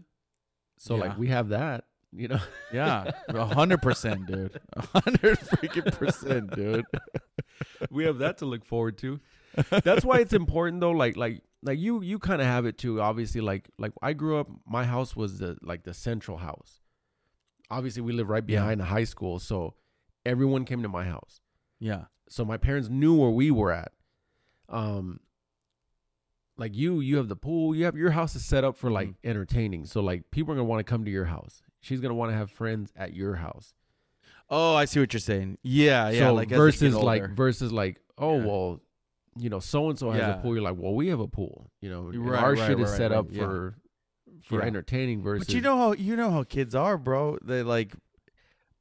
So Yeah. like we have that, you know. <laughs> yeah, a hundred percent, dude. A hundred freaking percent, dude. <laughs> we have that to look forward to. That's why it's important though. Like like like you you kind of have it too. Obviously, like like I grew up. My house was the like the central house. Obviously, we live right Yeah. behind the high school, so everyone came to my house. Yeah, So my parents knew where we were at. Um, like you, you have the pool. You have your house is set up for like Mhm. entertaining. So like people are gonna want to come to your house. She's gonna want to have friends at your house. Oh, I see what you're saying. Yeah, yeah. so like versus like versus like oh Yeah. well you know so and so has Yeah. a pool you're like well we have a pool you know Right, our right, shit is right, set right, up yeah. for for Yeah. entertaining versus But you know how you know how kids are, bro. They like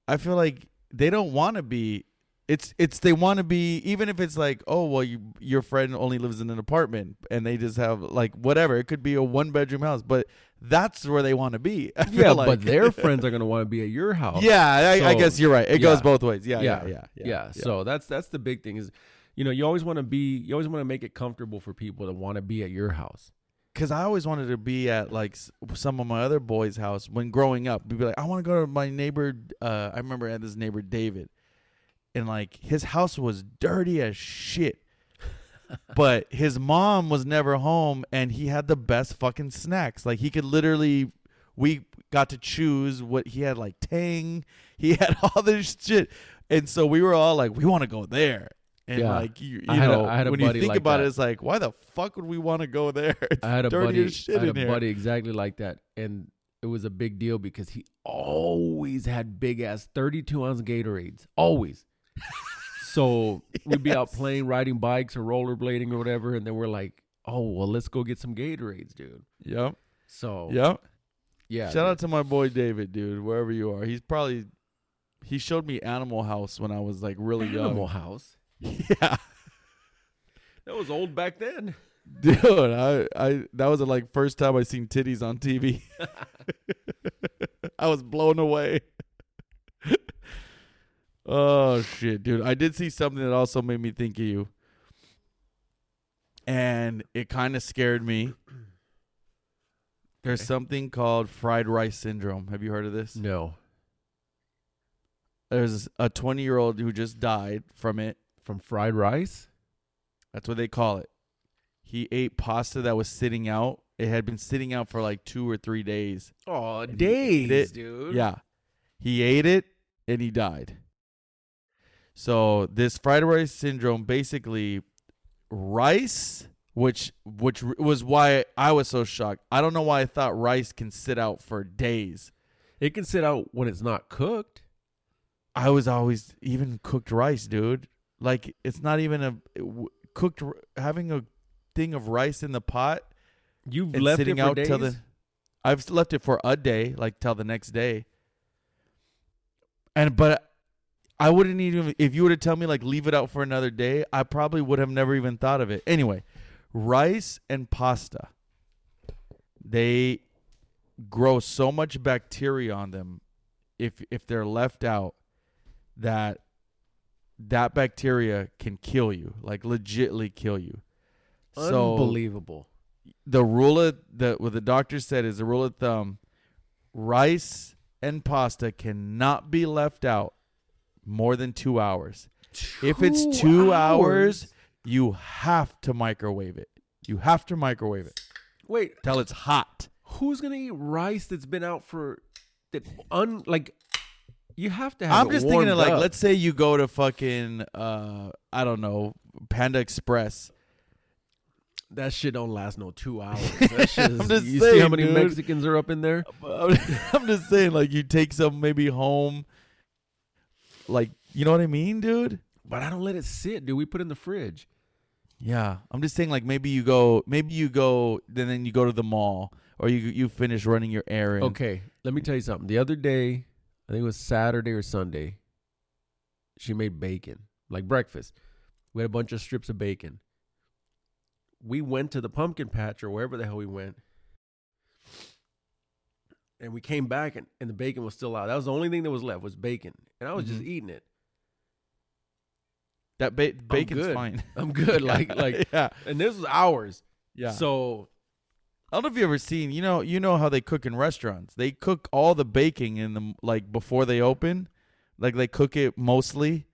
I feel like they don't want to be it's it's they want to be even if it's like, oh, well you your friend only lives in an apartment and they just have like whatever. It could be a one bedroom house, but that's where they want to be. <laughs> I feel yeah like. but their <laughs> friends are gonna want to be at your house Yeah, I, I guess you're right. It yeah. goes both ways. Yeah, yeah, yeah yeah. yeah, so that's that's the big thing is you know you always want to be you always want to make it comfortable for people to want to be at your house because I always wanted to be at like some of my other boys' house when growing up. We'd be like, I want to go to my neighbor. Uh, I remember I had this neighbor David, and like his house was dirty as shit. <laughs> but his mom was never home, and he had the best fucking snacks. Like he could literally, we got to choose what he had. Like Tang, <laughs> he had all this shit, and so we were all like, we want to go there. And Yeah. like you, you I had a- know, I had a when you think like about that. it, it's like, why the fuck would we want to go there? <laughs> It's i had a buddy i had a here. buddy exactly like that and it was a big deal because he always had big ass 32 ounce gatorades always So we'd be out playing, riding bikes or rollerblading or whatever, and then we're like, "Oh, well, let's go get some Gatorades, dude." Yep. So Yep. yeah, Shout out to my boy David, dude, wherever you are. He's probably he showed me Animal House when I was like really Animal young. Animal House. <laughs> Yeah. That was old back then. Dude, I, I that was the like first time I seen titties on TV. <laughs> <laughs> I was blown away. Oh shit, dude. I did see something that also made me think of you. And it kind of scared me. There's Okay. something called fried rice syndrome. Have you heard of this? No, There's a 20 year old who just died from it. from fried rice. That's what they call it. He ate pasta that was sitting out. It had been sitting out for like two or three days. Oh, And days, dude. Yeah. He ate it and he died. So this fried rice syndrome basically rice which which was why I was so shocked. I don't know why I thought rice can sit out for days. It can sit out when it's not cooked. I was always even cooked rice, dude. Like it's not even a w- cooked having a thing of rice in the pot You've left sitting it for out days. till the I've left it for a day, like till the next day. And but I wouldn't even if you were to tell me like leave it out for another day, I probably would have never even thought of it. Anyway, rice and pasta. They grow so much bacteria on them if if they're left out that that bacteria can kill you, like legitly kill you. So Unbelievable. the rule of the what the doctor said is the rule of thumb rice and pasta cannot be left out more than two hours if it's two hours you have to microwave it you have to microwave it Wait, till it's hot who's gonna eat rice that's been out for that un like? You have to have. i'm just thinking of like up. let's say you go to fucking uh i don't know panda express that shit don't last no two hours. <laughs> That shit is, I'm just you see how many dude. Mexicans are up in there? <laughs> i'm just saying like you take some maybe home like you know what i mean dude But I don't let it sit, dude. We put it in the fridge. Yeah, I'm just saying like maybe you go, maybe you go, then then you go to the mall or you you finish running your errand. Okay, let me tell you something. The other day, I think it was Saturday or Sunday, she made bacon, like breakfast. We had a bunch of strips of bacon. We went to the pumpkin patch or wherever the hell we went. And we came back and, and the bacon was still out. That was the only thing that was left was bacon. And I was just Mhm. eating it. That ba- bacon's good. fine. <laughs> I'm good. <laughs> Like like <laughs> yeah, and this was hours. yeah. So I don't know if you ever seen, you know, you know how they cook in restaurants. They cook all the baking in the like before they open, like they cook it mostly,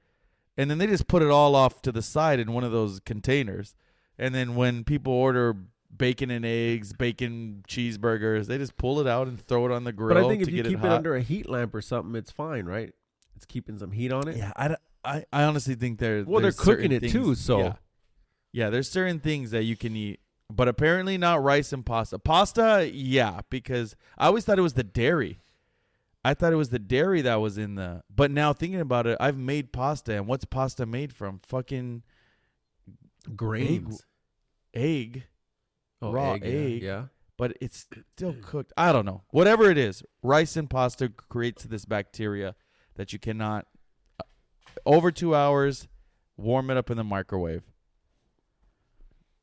and then they just put it all off to the side in one of those containers. And then when people order bacon and eggs, bacon cheeseburgers, they just pull it out and throw it on the grill but I think if you keep it it, under a heat lamp or something, it's fine, right? It's keeping some heat on it. Yeah, I, I, I honestly think there. Well, they're cooking it too, so- yeah. yeah, there's certain things that you can eat, but apparently not rice and pasta. Pasta, yeah, because I always thought it was the dairy. I thought it was the dairy that was in the. But now thinking about it, I've made pasta, and what's pasta made from? Fucking Grains. egg, Oh, raw egg, yeah, egg. Yeah. but it's still cooked. I don't know. Whatever it is, rice and pasta creates this bacteria that you cannot. uh, Over two hours, warm it up in the microwave.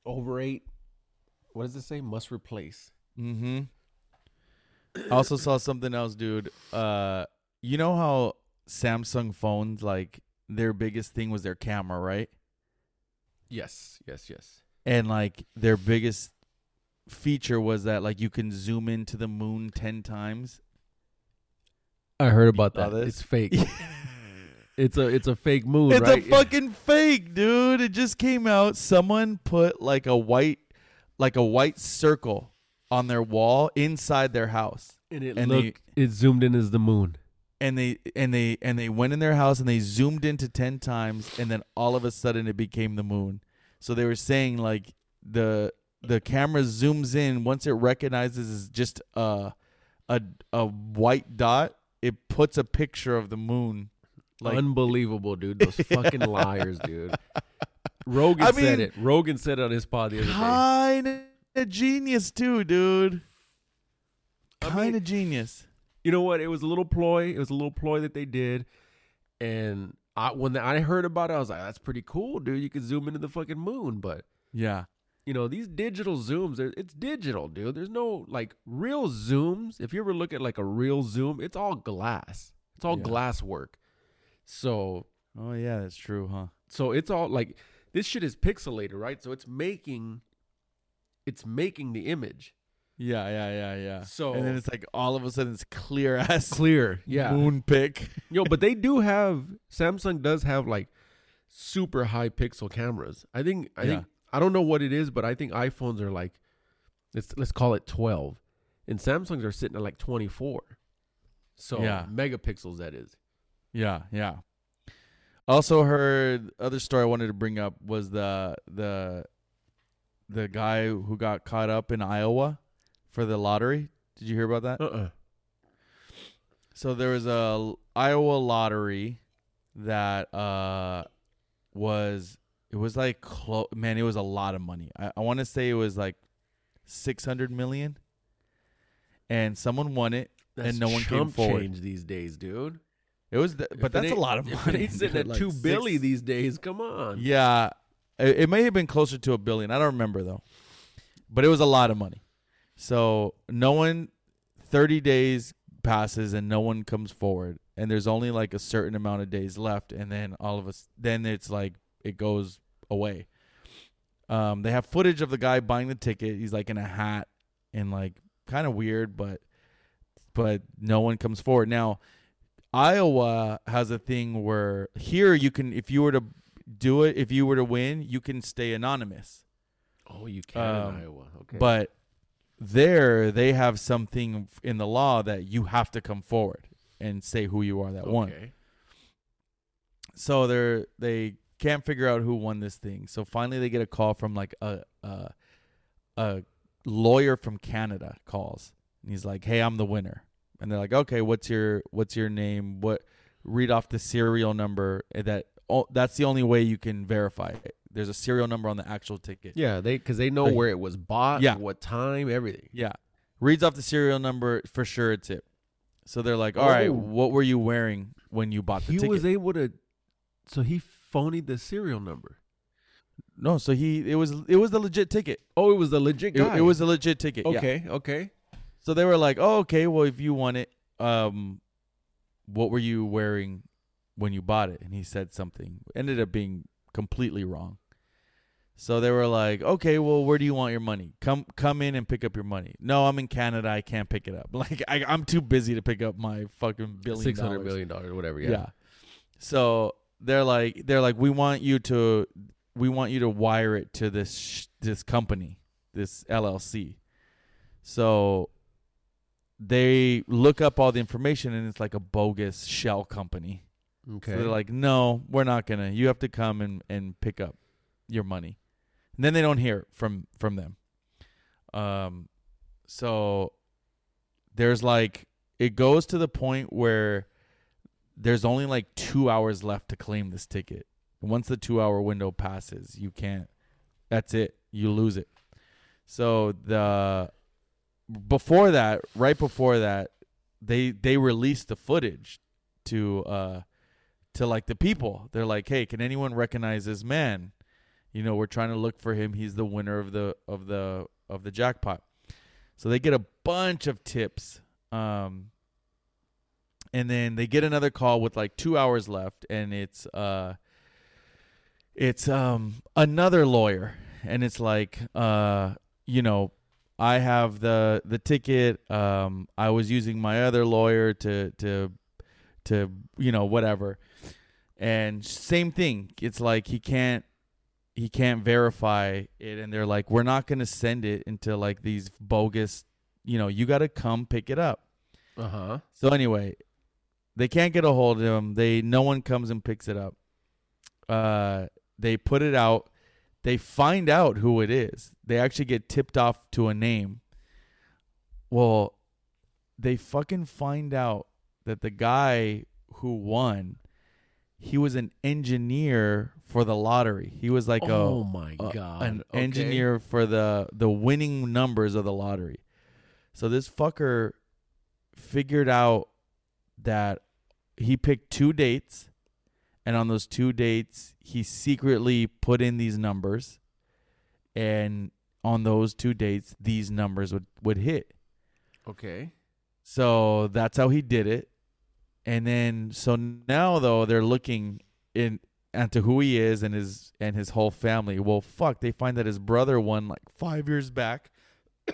Overate. What does it say? Must replace. Mm-hmm. I also saw something else, dude. Uh, you know how Samsung phones, like their biggest thing was their camera, right? Yes. Yes. Yes. And like their biggest feature was that like you can zoom into the moon ten times. I heard about saw that. this? It's fake. <laughs> it's a it's a fake moon, it's right? a fucking fake, dude. It just came out. Someone put like a white, like a white circle on their wall inside their house. and it and they- looked it zoomed in as the moon. and they and they and they went in their house and they zoomed into 10 times and then all of a sudden it became the moon so they were saying like the the camera zooms in once it recognizes it's just a a a white dot it puts a picture of the moon Like Unbelievable, dude. Those <laughs> fucking liars, dude. Rogan I said mean- it. Rogan said it on his pod the other day. kind of genius too, dude. Kind of genius. You know what? It was a little ploy. It was a little ploy that they did, and I when I heard about it, I was like, "That's pretty cool, dude. You could zoom into the fucking moon." But Yeah. You know, these digital zooms, it's digital, dude. There's no like real zooms. If you ever look at like a real zoom, it's all glass. It's all Yeah. glass work. So Oh yeah, that's true, huh? so it's all like this shit is pixelated, right? So it's making it's making the image Yeah, yeah, yeah, yeah. So- and then it's like all of a sudden it's clear <laughs> as clear. Yeah. moon pic. <laughs> Yo, but they do have Samsung does have like super high pixel cameras. I think I think I don't know what it is, but I think iPhones are like let's let's call it 12. And Samsungs are sitting at like 24. So Yeah. megapixels that is. Yeah, yeah. Also heard other story I wanted to bring up was the the the guy who got caught up in Iowa for the lottery. Did you hear about that? Uh-uh. So there was a Iowa lottery that uh was it was like clo- man, it was a lot of money. I, I want to say it was like six hundred million, and someone won it. That's no one came forward. change these days, dude. It was, th- If but that's a lot of <laughs> money. It ain't sitting at <laughs> like two six- billy these days. Come on. Yeah, it, it may have been closer to a billion. I don't remember though, but it was a lot of money. So no one, thirty days passes and no one comes forward, and there's only like a certain amount of days left, and then all of us, then it's like it goes away. Um, they have footage of the guy buying the ticket. He's like in a hat and like kind of weird, but but no one comes forward now. Iowa has a thing where here you can if you were to do it if you were to win you can stay anonymous Oh, you can Um, in Iowa. Okay. but there they have something in the law that you have to come forward and say who you are that won okay. so they're they can't figure out who won this thing so finally they get a call from like a a, a lawyer from canada calls and he's like hey i'm the winner and they're like okay what's your what's your name what read off the serial number that oh, that's the only way you can verify it there's a serial number on the actual ticket Yeah, they because they know Like- where it was bought, Yeah. what time, everything. Yeah. Reads off the serial number for sure it's it. So they're like, "All oh. right, Oh. what were you wearing when you bought the He ticket?" He was able to, so he phonied the serial number. no, so he it was it was the legit ticket. Oh, it was the legit It, guy. it was a legit ticket. yeah. okay. Okay. So they were like, "Oh, okay. Well, if you want it, um, what were you wearing when you bought it?" And he said something. Ended up being completely wrong. So they were like, "Okay, well, where do you want your money? Come, come in and pick up your money." No, I'm in Canada. I can't pick it up. <laughs> Like, I, I'm too busy to pick up my fucking billion Six hundred dollars. million dollars, whatever. Yeah. Yeah. So they're like, they're like, we want you to, we want you to wire it to this sh- this company, this LLC. So they look up all the information, and it's like a bogus shell company. Okay. So they're like, no, we're not gonna. You have to come and and pick up your money, and then they don't hear from from them. Um, so there's like it goes to the point where there's only like two hours left to claim this ticket. Once the two hour window passes, you can't. That's it. You lose it. So the before that, right before that, they they released the footage to uh to like the people. They're like, "Hey, can anyone recognize this man? You know, we're trying to look for him. He's the winner of the of the of the jackpot." So they get a bunch of tips. Um and then they get another call with like 2 hours left and it's uh it's um another lawyer. And it's like uh you know I have the the ticket um I was using my other lawyer to to to you know whatever. And same thing. It's like he can't he can't verify it and they're like we're not going to send it until like these bogus you know you got to come pick it up. Uh huh. so anyway they can't get a hold of him they no one comes and picks it up uh they put it out they find out who it is they actually get tipped off to a name well they fucking find out that the guy who won he was an engineer for the lottery. He was like oh a, my a- god, an Okay. engineer for the the winning numbers of the lottery. So this fucker figured out that he picked two dates and on those two dates he secretly put in these numbers and on those two dates these numbers would would hit. Okay. So that's how he did it. And then so now though they're looking in into who he is and his and his whole family. Well, fuck, they find that his brother won like 5 years back. <coughs>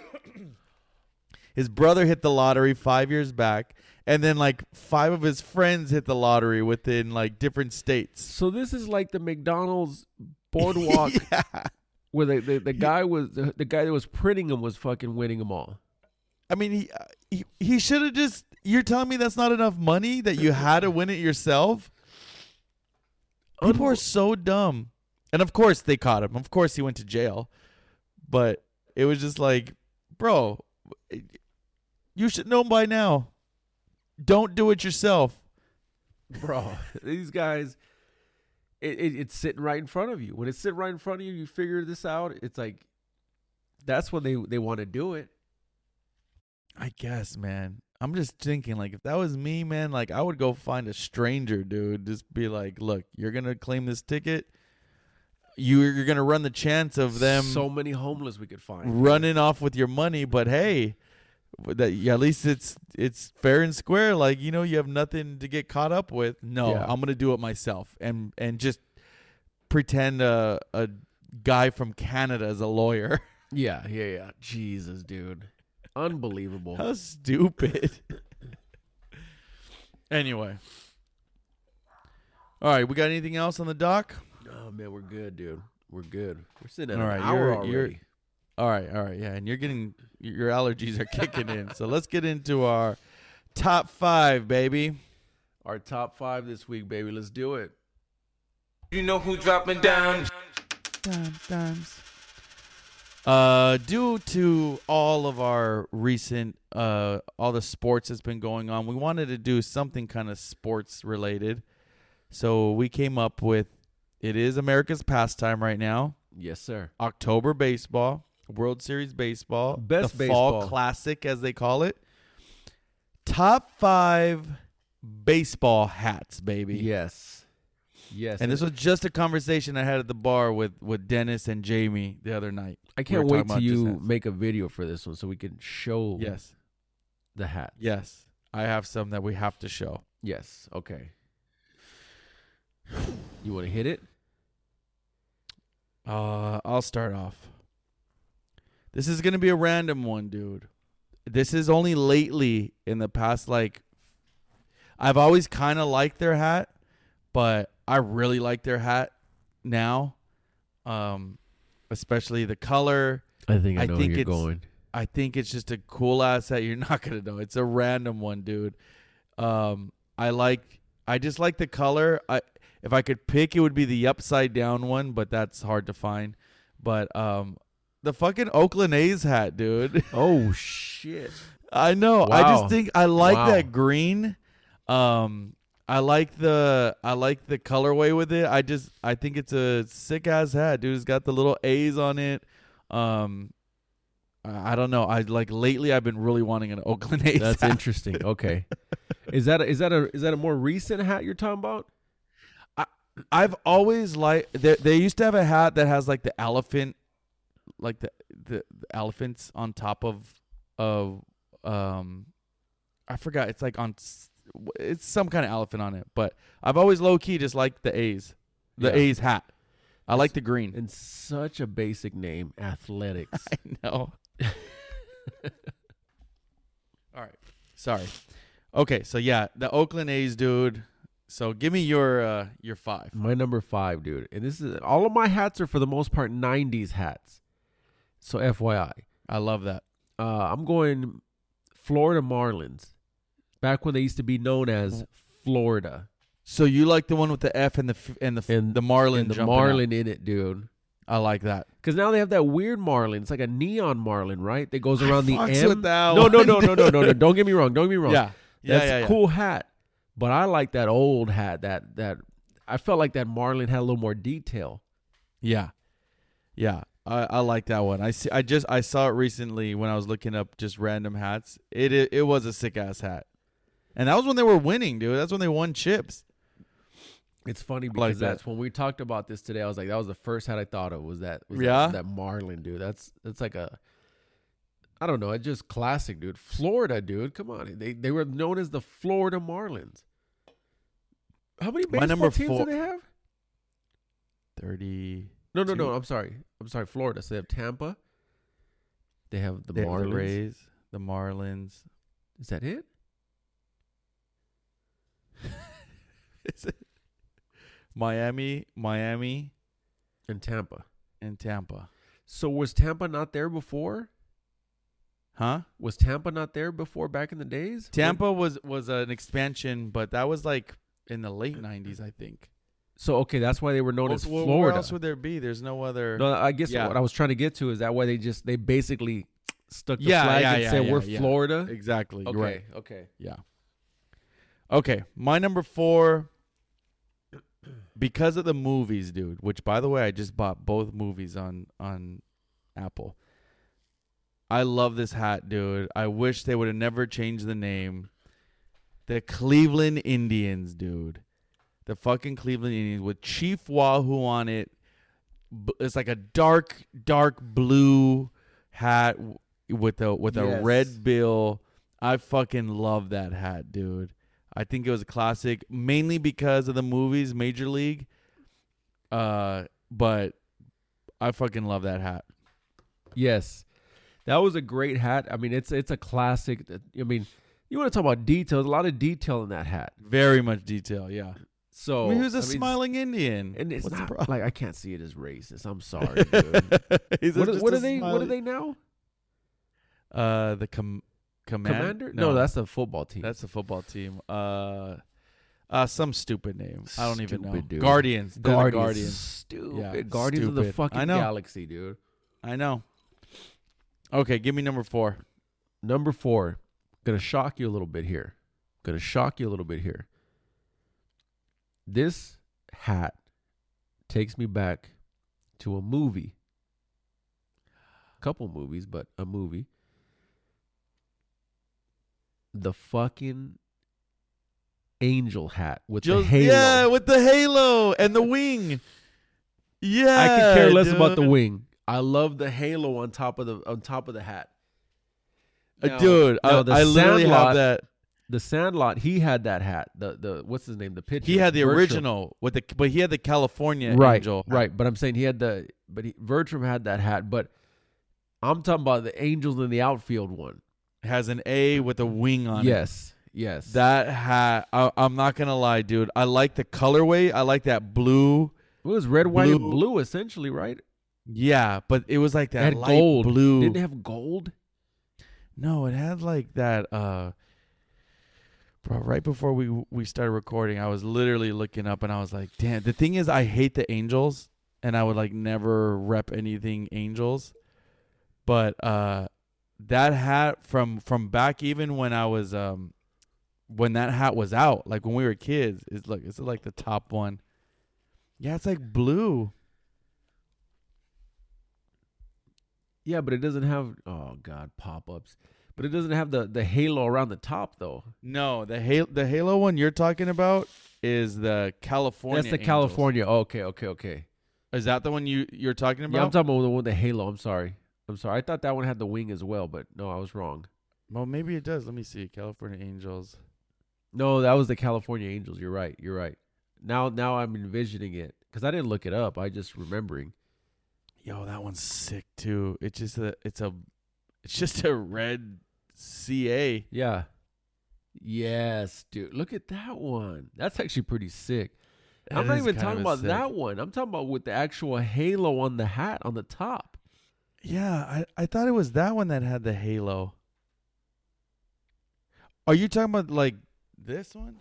his brother hit the lottery 5 years back and then like 5 of his friends hit the lottery within like different states. So this is like the McDonald's <laughs> boardwalk yeah. where the, the, the guy was the, the guy that was printing them was fucking winning them all. I mean, he he, he should have just. You're telling me that's not enough money that you had to win it yourself? People are so dumb. And of course they caught him. Of course he went to jail. But it was just like, bro, eh, you should know by now. Don't do it yourself. bro. <laughs> These guys, it, it, it's sitting right in front of you. When it's sitting right in front of you, you figure this out. It's like that's when they they want to do it. I guess, man. I'm just thinking, like, if that was me, man, like, I would go find a stranger, dude. Just be like, look, you're gonna claim this ticket. You, you're gonna run the chance of them so many homeless we could find. running off with your money, but hey, that yeah, at least it's it's fair and square. Like, you know, you have nothing to get caught up with. No, Yeah. I'm gonna do it myself and and just pretend a a guy from Canada is a lawyer. <laughs> Yeah, yeah, yeah. Jesus, dude, unbelievable. How stupid. <laughs> anyway. All right, we got anything else on the dock? Oh man, we're good, dude. We're good. We're sitting at All an right, hour you're- already. you're- All right, all right, yeah, and you're getting your allergies are kicking in. So let's get into our top 5, baby. Our top five this week, baby. Let's do it. You know who dropping down? Times, times. Uh, due to all of our recent, uh, all the sports that's been going on, we wanted to do something kind of sports related. So we came up with it is America's pastime right now. Yes, sir. October baseball, World Series baseball, Best the fall classic as they call it. Top five baseball hats, baby. Yes. Yes. And this was just a conversation I had at the bar with with Dennis and Jamie the other night. I can't wait till you make a video for this one so we can show Yes. the hat. Yes. I have some that we have to show. Yes. Okay. You want to hit it? Uh, I'll start off. This is gonna be a random one, dude. This is only lately in the past, like I've always kind of liked their hat, but I really like their hat now. Um, especially the color. I think I I know think where you're it's- going. I think it's just a cool ass hat. You're <laughs> not gonna know. It's a random one, dude. Um, I like. I just like the color. I if I could pick, it would be the upside down one, but that's hard to find. But um, the fucking Oakland A's hat, dude. <laughs> Oh shit! I know. I just think I like Wow. that green. Um, I like the I like the colorway with it. I just I think it's a sick ass hat, dude. It's got the little A's on it. Um, I don't know. I like lately. I've been really wanting an <laughs> Oakland A's. That's hat. interesting. Okay, is that a, is that a is that a more recent hat you're talking about? I I've always like they, they used to have a hat that has like the elephant, like the, the the elephants on top of of um, I forgot. It's like on it's some kind of elephant on it. But I've always low key just liked the A's, the Yeah. A's hat. I like the green. And such a basic name, athletics. <laughs> I know. <laughs> All right. Sorry. Okay, so yeah, the Oakland A's, dude. So give me your uh your five. my number five, dude. And this is all of my hats are for the most part '90s hats. So FYI, I love that. uh, I'm going Florida Marlins. Back when they used to be known as Florida, So you like the one with the F and the f- and the f- And- the Marlin and the jumping out. Marlin in it, dude. I like that. Because now they have that weird Marlin. It's like a neon Marlin, right? That goes I around the fucks M. with that no, no, one, no, no, no, no, <laughs> no. Don't get me wrong. Don't get me wrong. Yeah. Yeah, That's yeah, a yeah. cool hat. But I like that old hat. That that I felt like that Marlin had a little more detail. Yeah, yeah. I, I like that one. I see. I just I saw it recently when I was looking up just random hats. It it, it was a sick ass hat, and that was when they were winning, dude. That's when they won chips. It's funny because Like that. that's when we talked about this today. I was like, that was the first hat I thought of was that was that- Yeah? that, Marlin dude. That's that's like a I don't know, it's just classic, dude. Florida, dude. Come on. They they were known as the Florida Marlins. How many My baseball number teams four- do they have? Thirty. No, no, no. I'm sorry. I'm sorry. Florida. So they have Tampa. They have the They have Marlins. the Rays, the Marlins. Is that it? <laughs> Is it Miami, Miami, And Tampa. and Tampa? So was Tampa not there before? Huh? Was Tampa not there before back in the days? Tampa was was an expansion, but that was like in the late '90s, I think. So okay, that's why they were known Well, as Florida. Where else would there be? There's no other. No, I guess Yeah. what I was trying to get to is that why they just they basically stuck the Yeah, flag yeah, and said yeah, we're yeah. Florida. exactly. Okay, right. okay. Yeah. Okay, my number four. <clears throat> Because of the movies, dude. Which, by the way, I just bought both movies on on Apple. I love this hat, dude. I wish they would have never changed the name. The Cleveland Indians, dude. The fucking Cleveland Indians with Chief Wahoo on it. It's like a dark, dark blue hat with a with a Yes. red bill. I fucking love that hat, dude. I think it was a classic, mainly because of the movies, Major League. Uh, but I fucking love that hat. Yes, that was a great hat. I mean, it's it's a classic. I mean, you want to talk about details? A lot of detail in that hat. Very much detail, yeah. So I mean, he was a I mean, smiling Indian, and it's What's not like I can't see it as racist. I'm sorry, <laughs> dude. What, are- what are they? What are they now? Uh, the com- command- Commander? No, that's the football team. that's the football team. Uh, uh, some stupid name. I don't even know. Dude. Guardians. They're Guardians. Guardians. Stupid. Yeah, Guardians of the fucking galaxy, dude. I know. Okay, give me number four. Number four, gonna shock you a little bit here. Gonna shock you a little bit here. This hat takes me back to a movie. A couple movies, but a movie. The fucking angel hat with Just- the halo. Yeah, with the halo and the wing. Yeah, I could care less about the wing. I love the halo on top of the on top of the hat. Now- dude. I, I literally have that. The Sandlot, he had that hat. The the what's his name? The pitcher. He had the Bertram. original with the, but he had the California right, angel. right. But I'm saying he had the, but he, Bertram had that hat. But I'm talking about the Angels in the outfield one. Has an A with a wing on it. Yes, yes. That hat, I, I'm not gonna lie, dude. I like the colorway. I like that blue. it was red, white, and blue- blue essentially, right? Yeah, but it was like It that had light gold. blue. Didn't it have gold? No, it had like that. uh Bro, right before we we started recording, I was literally looking up and I was like, "Damn!" The thing is, I hate the Angels, and I would like never rep anything Angels. But uh that hat from from back even when I was um when that hat was out, like when we were kids, is look, it's like the top one. Yeah, it's like blue. Yeah, but it doesn't have. Oh God, pop ups. But it doesn't have the the halo around the top though. No, the halo the Halo one you're talking about is the California. That's the Angels. California. Okay, okay, okay. Is that the one you you're talking about? Yeah, I'm talking about the one with the halo. I'm sorry. I'm sorry. I thought that one had the wing as well, but no, I was wrong. well, maybe it does. Let me see. California Angels. No, that was the California Angels. You're right. You're right. Now, now I'm envisioning it because I didn't look it up. I just remembering. Yo, that one's sick too. It's just a it's a it's just a red CA. Yeah. Yes, dude. Look at that one. That's actually pretty sick. I'm not even talking about sick- that one. I'm talking about with the actual halo on the hat on the top. Yeah, I I thought it was that one that had the halo. Are you talking about like this one?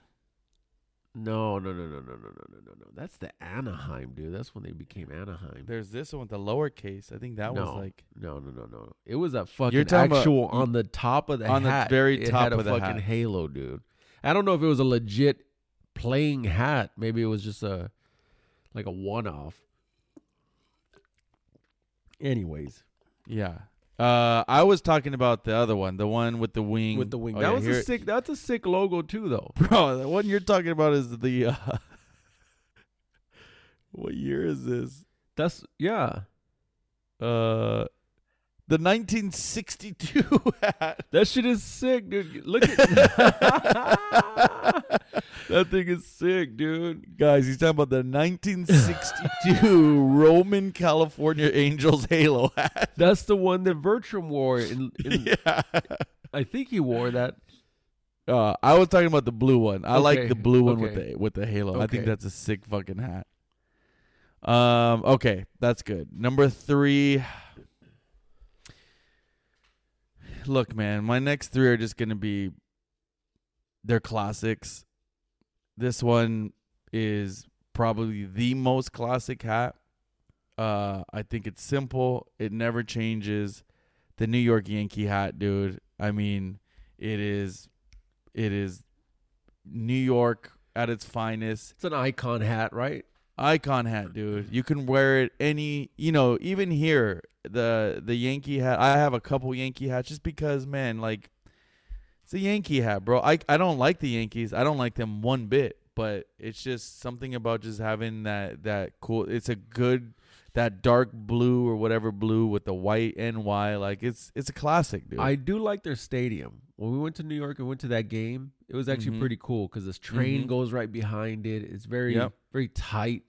No, no, no, no, no, no, no, no, no, no. That's the Anaheim, dude. That's when they became Anaheim. There's this one the lowercase. I think that no, was like no, no, no, no. It was a fucking talking about- actual on the top of the on the hat. very it top had a of the fucking hat. halo, dude. I don't know if it was a legit playing hat. Maybe it was just a like a one off. Anyways, Yeah. Uh, I was talking about the other one, the one with the wing. with the wing, Oh, that yeah, was a sick. That's a sick logo too, though. <laughs> Bro, the one you're talking about is the. Uh, <laughs> what year is this? That's yeah. Uh, the 1962 <laughs> hat. That shit is sick, dude. Look at that thing is sick, dude. Guys, he's talking about the 1962 <laughs> Roman California Angels halo hat. That's the one that Bertram wore. In, in, <laughs> yeah. I think he wore that. Uh, I was talking about the blue one. I like the blue one with the with the halo. I think that's a sick fucking hat. Um. Okay, that's good. Number three. Look, man, my next three are just gonna be. They're classics. This one is probably the most classic hat. Uh, I think it's simple. It never changes. The New York Yankee hat, dude. I mean, it is, it is New York at its finest. It's an icon hat, right? Icon hat, dude. You can wear it any, you know, even here, the the Yankee hat. I have a couple Yankee hats just because, man, like it's a Yankee hat, bro. I I don't like the Yankees. I don't like them one bit, but it's just something about just having that that cool. It's a good that dark blue or whatever blue with the white NY. Like it's it's a classic, dude. I do like their stadium. When we went to New York and went to that game, it was actually Mhm. pretty cool because this train Mhm. goes right behind it. It's very, Yep. very tight.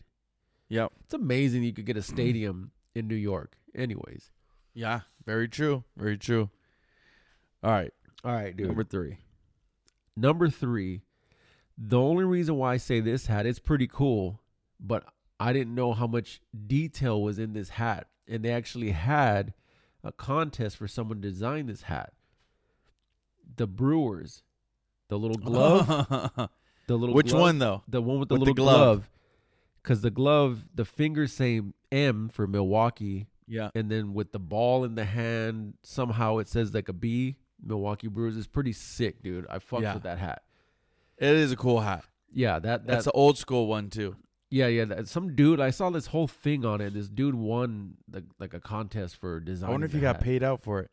yep. It's amazing you could get a stadium in New York. Anyways, Yeah. Very true. Very true. All right. All right, dude. Number three. Number three, the only reason why I say this hat, it's pretty cool, but I didn't know how much detail was in this hat. And they actually had a contest for someone to design this hat. The Brewers, the little glove, <laughs> the little Which glove- one though? The one with the With little glove. glove. Because the glove, the fingers say M for Milwaukee, Yeah. and then with the ball in the hand, somehow it says like a B. Milwaukee Brewers is pretty sick, dude. I fucked Yeah. with that hat. It is a cool hat. Yeah, that That's that the old school one too. yeah yeah. That, some dude I saw this whole thing on it. This dude won the, like a contest for design. I wonder if he got paid out for it.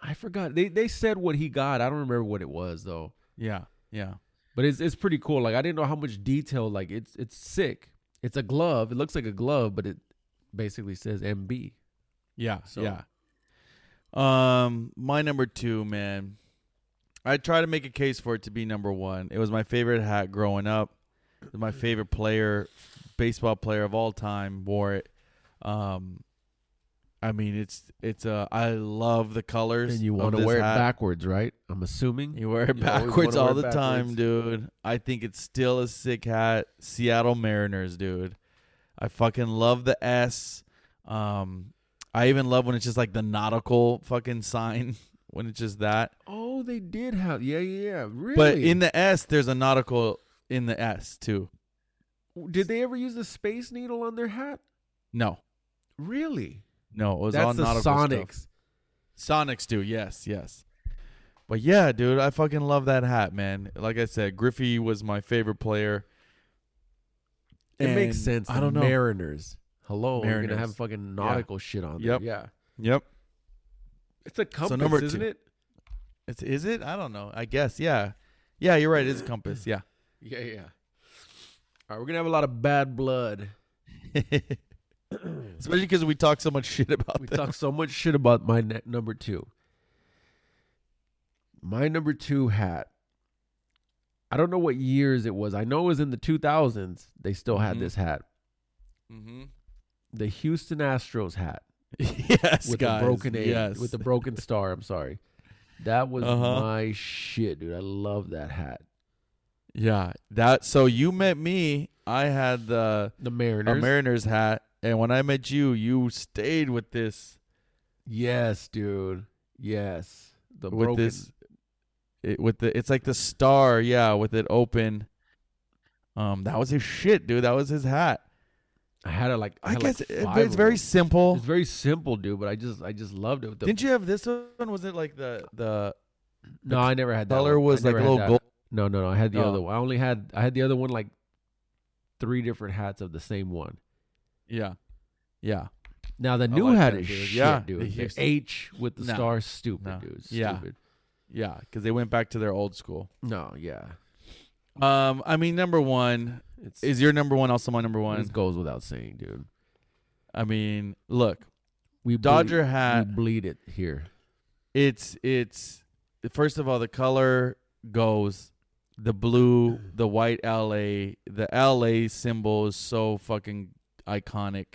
I forgot. They they said what he got. I don't remember what it was though. Yeah. Yeah. But it's it's pretty cool. Like I didn't know how much detail. Like it's it's sick. It's a glove. It looks like a glove, but it basically says MB. Yeah. So- yeah. Um, my number two, man. I try to make a case for it to be number one. It was my favorite hat growing up. My favorite player, baseball player of all time, wore it. Um, I mean, it's it's uh, I love the colors. And you want to wear it backwards, right? I'm assuming. You wear it You backwards all the it time, dude. I think it's still a sick hat. Seattle Mariners, dude. I fucking love the S. Um, I even love when it's just like the nautical fucking sign <laughs> when it's just that. Oh, they did have. Yeah, yeah, yeah. Really? But in the S, there's a nautical in the S too. did they ever use the space needle on their hat? No, Really? no, it was all That's the nautical Sonics. stuff. Sonics do, yes, yes. But yeah, dude, I fucking love that hat, man. Like I said, Griffey was my favorite player. It makes And sense. I don't know. Mariners. Hello, we're gonna have fucking nautical shit on there. Yep. Yeah, Yep. it's a compass, number isn't two. it? It's, is it? I don't know. I guess. Yeah. Yeah, you're right. It's a compass. Yeah. <laughs> Yeah, yeah. All right, we're gonna have a lot of bad blood. <laughs> Especially because we talk so much shit about We them. talk so much shit about my ne- number two. My number two hat. I don't know what years it was. I know it was in the 2000s. They still had Mhm. this hat. mm-hmm. The Houston Astros hat yes, with guys. the broken A, Yes. with the broken star. I'm sorry. That was Uh-huh. my shit, dude. I love that hat. yeah. That. So you met me. I had the The a Mariners. Mariners hat, and when I met you, you stayed with this yes, dude. Yes. The with broken this it, with the it's like the star, yeah, with it open. Um, that was his shit, dude. That was his hat. I had it like I, I, guess like it- five it's very them. simple. It's very simple, dude, but I just I just loved it. The, Didn't you have this one? Was it like the the No, I never had that. color one. Was like a little gold? No, no, no. I had the Oh. other one. I only had I had the other one like three different hats of the same one. Yeah. Yeah. Now the I new like hat that, is dude. shit, Yeah, dude. the The H with the No. star, stupid, No. dude. Yeah. Stupid. Yeah. Because they went back to their old school. No, yeah. Um, I mean, number one It's is your number one also my number one? one. goes without saying, dude. I mean, look, We Dodger bleed, hat. We bleed it here. It's it's first of all the color goes the blue, the white LA, the LA symbol is so fucking iconic.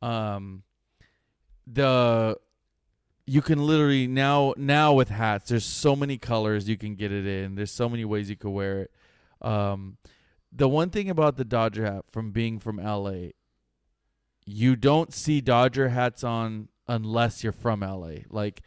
Um the you can literally now now with hats there's so many colors you can get it in. There's so many ways you could wear it. Um the one thing about the Dodger hat from being from LA you don't see Dodger hats on unless you're from LA. Like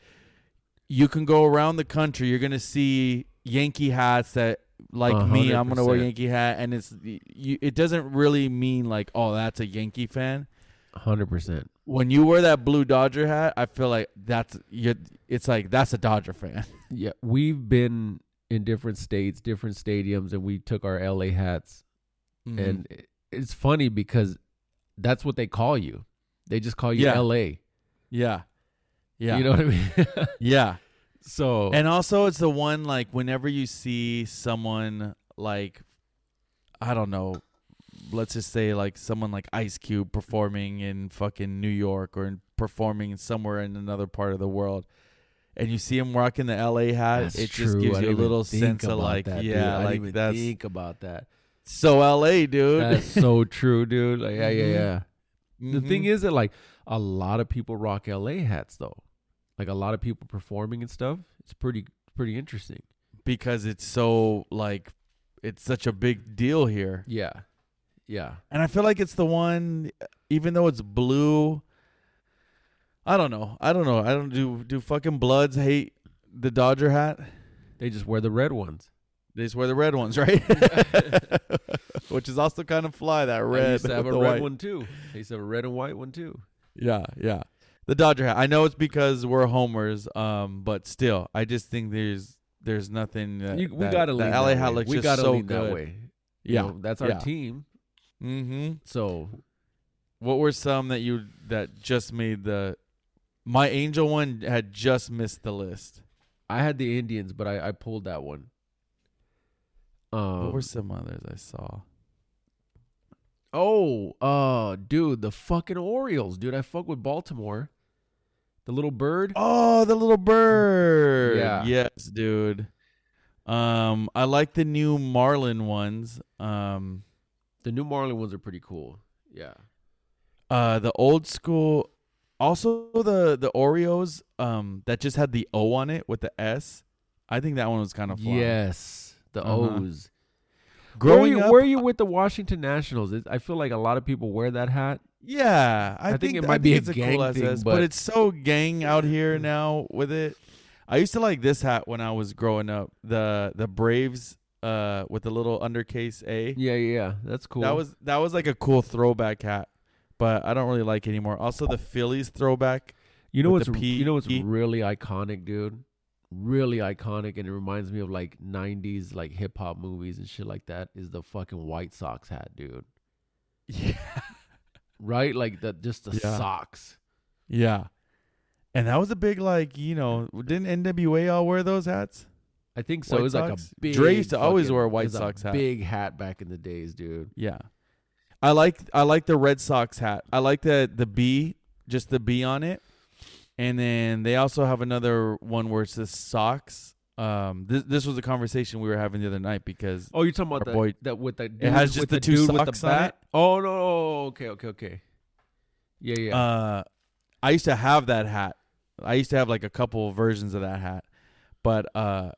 you can go around the country, you're gonna see Yankee hats that, like A me, I'm gonna wear. Yankee hat, and it's you, it doesn't really mean like, oh, that's a Yankee fan. Hundred percent. When you wear that blue Dodger hat, I feel like that's you. It's like that's a Dodger fan. Yeah, we've been in different states, different stadiums, and we took our LA hats. Mm-hmm. And it's funny because that's what they call you. They just call you Yeah. LA. yeah, yeah, You know what I mean? <laughs> yeah. so And also, it's the one like whenever you see someone like, I don't know, let's just say like someone like Ice Cube performing in fucking New York or in, performing somewhere in another part of the world, and you see him rocking the LA hat, that's it just true. gives I you a little sense of like, that, dude. yeah, I like that's think about that. so LA, dude. That's so <laughs> true, dude. Like, yeah, yeah, yeah. The mm-hmm. thing is that like a lot of people rock LA hats though. Like a lot of people performing and stuff. It's pretty pretty interesting. because it's so like, it's such a big deal here. Yeah. Yeah. And I feel like it's the one, even though it's blue. I don't know. I don't know. I don't do do fucking Bloods hate the Dodger hat. They just wear the red ones. They just wear the red ones, right? <laughs> Which is also kind of fly. That I red. used to have a red white. one too. I used to have a red and white one too. Yeah, yeah. The Dodger hat. I know it's because we're homers, um, but still, I just think there's there's nothing. That, You, we that- gotta lean LA that hat way. looks we just gotta so lean good. that way. You Yeah, know, that's our yeah. team. Mm-hmm. So What were some that you that just made the? My angel one had just missed the list. I had the Indians, but I, I pulled that one. Um, what were some others I saw? oh, uh, dude, the fucking Orioles, dude. I fuck with Baltimore. The little bird. Oh, the little bird. Yeah. Yes, dude. Um, I like the new Marlin ones. Um, The New Marlin ones are pretty cool. Yeah. uh, the old school. Also, the the Orioles. Um, that just had the O on it with the S. I think that one was kind of fun. Yes, the Uh-huh. O's. Growing where are you, up, where are you with the Washington Nationals? It, I feel like a lot of people wear that hat. Yeah, I, I think it I might be a it's gang cool thing, SS, but- it's so gang out here now with it. I used to like this hat when I was growing up. The the Braves uh with the little undercase A. Yeah, yeah, yeah. That's cool. That was that was like a cool throwback hat, but I don't really like it anymore. Also the Phillies throwback. you know what's the you know what's P- really iconic, dude. Really iconic, and it reminds me of like '90s like hip hop movies and shit like that. Is the fucking White Sox hat, dude? <laughs> Yeah. Right, like the just the Yeah. socks. Yeah. And that was a big like, you know, didn't NWA all wear those hats? I think so. White it was like a Sox? big. Dre used to always wear a White Sox hat. Big hat back in the days, dude. Yeah. I like I like the Red Sox hat. I like the the B, just the B on it. And then they also have another one where it says socks. Um this this was a conversation we were having the other night because Oh, you're talking about the, boy- that with the dude, has just the the, two dude with socks the on bat? it? Oh no, oh, okay, okay, okay. Yeah, yeah. uh I used to have that hat. I used to have like a couple versions of that hat. But uh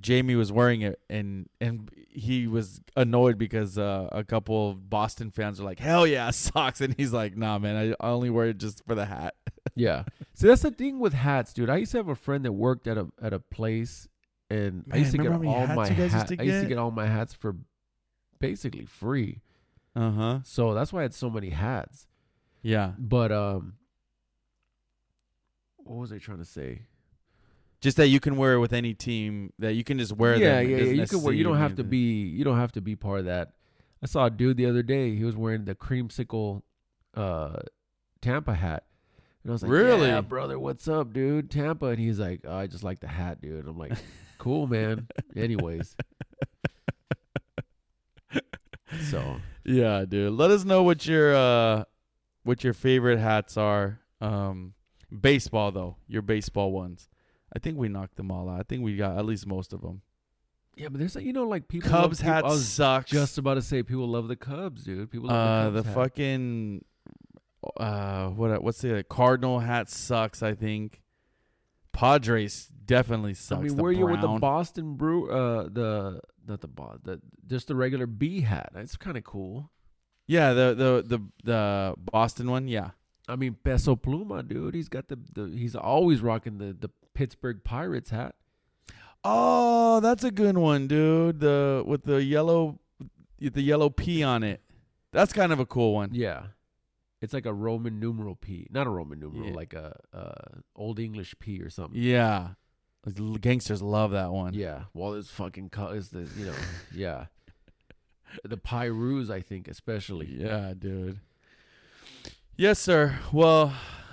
Jamie was wearing it and and he was annoyed because uh, a couple of Boston fans are like, "Hell yeah, <laughs> socks!" And he's like, "Nah, man, I I only wear it just for the hat." <laughs> Yeah. See, that's the thing with hats, dude. I used to have a friend that worked at a at a place, and I used to get remember how many all my you guys used hat- I used to get? get all my hats for basically free. Uh huh. So that's why I had so many hats. Yeah. But um, what was I trying to say? Just that you can wear it with any team. That you can just wear yeah, them. Yeah, yeah. You can wear. You don't have to be. You don't have to be part of that. I saw a dude the other day. He was wearing the creamsicle uh, Tampa hat. And I was like, Really? Yeah, brother, what's up, dude? Tampa. And he's like, oh, I just like the hat, dude. I'm like, <laughs> cool, man. Anyways. <laughs> So, Yeah, dude. Let us know what your uh what your favorite hats are. Um baseball though, your baseball ones. I think we knocked them all out. I think we got at least most of them. yeah, but there's, like you know, like people. Cubs love, hat was sucks. just about to say people love the Cubs, dude. People love uh the the fucking uh what what's the Cardinal hat sucks, I think. Padres definitely sucks. I mean, the where you with the. Boston Brew, uh, the not the Bos, the just the regular B hat. That's kind of cool. Yeah, the the the the Boston one, yeah. I mean, Peso Pluma, dude. He's got the, the he's always rocking the the Pittsburgh Pirates hat. Oh, that's a good one, dude. The with the yellow the yellow P on it. That's kind of a cool one. Yeah, it's like a Roman numeral P, not a Roman numeral, Yeah. like a uh, Old English P or something. Yeah. Like, Gangsters love that one. Yeah, well, it's fucking co- is the you know yeah, the Pirus I think especially. Yeah, dude. Yes, sir. Well,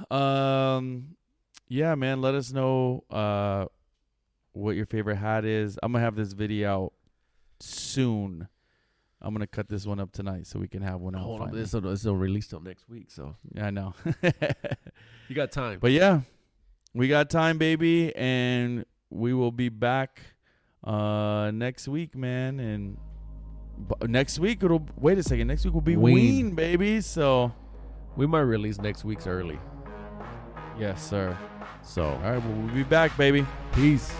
um yeah, man, let us know uh what your favorite hat is. I'm going to have this video out soon. I'm going to cut this one up tonight so we can have one out. Hold on, this will, this will release till next week, so Yeah, I know. <laughs> you got time. But yeah, we got time, baby, and we will be back uh next week, man. And b- next week it'll wait a second. Next week will be Ween. Ween, baby. So we might release next week's early. yes, sir. So All right, well, we'll be back, baby. peace.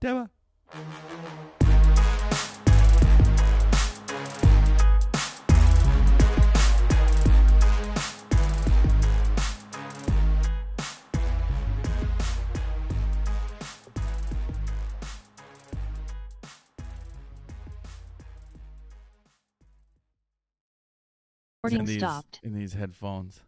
Deba. Recording in these, stopped. in these headphones.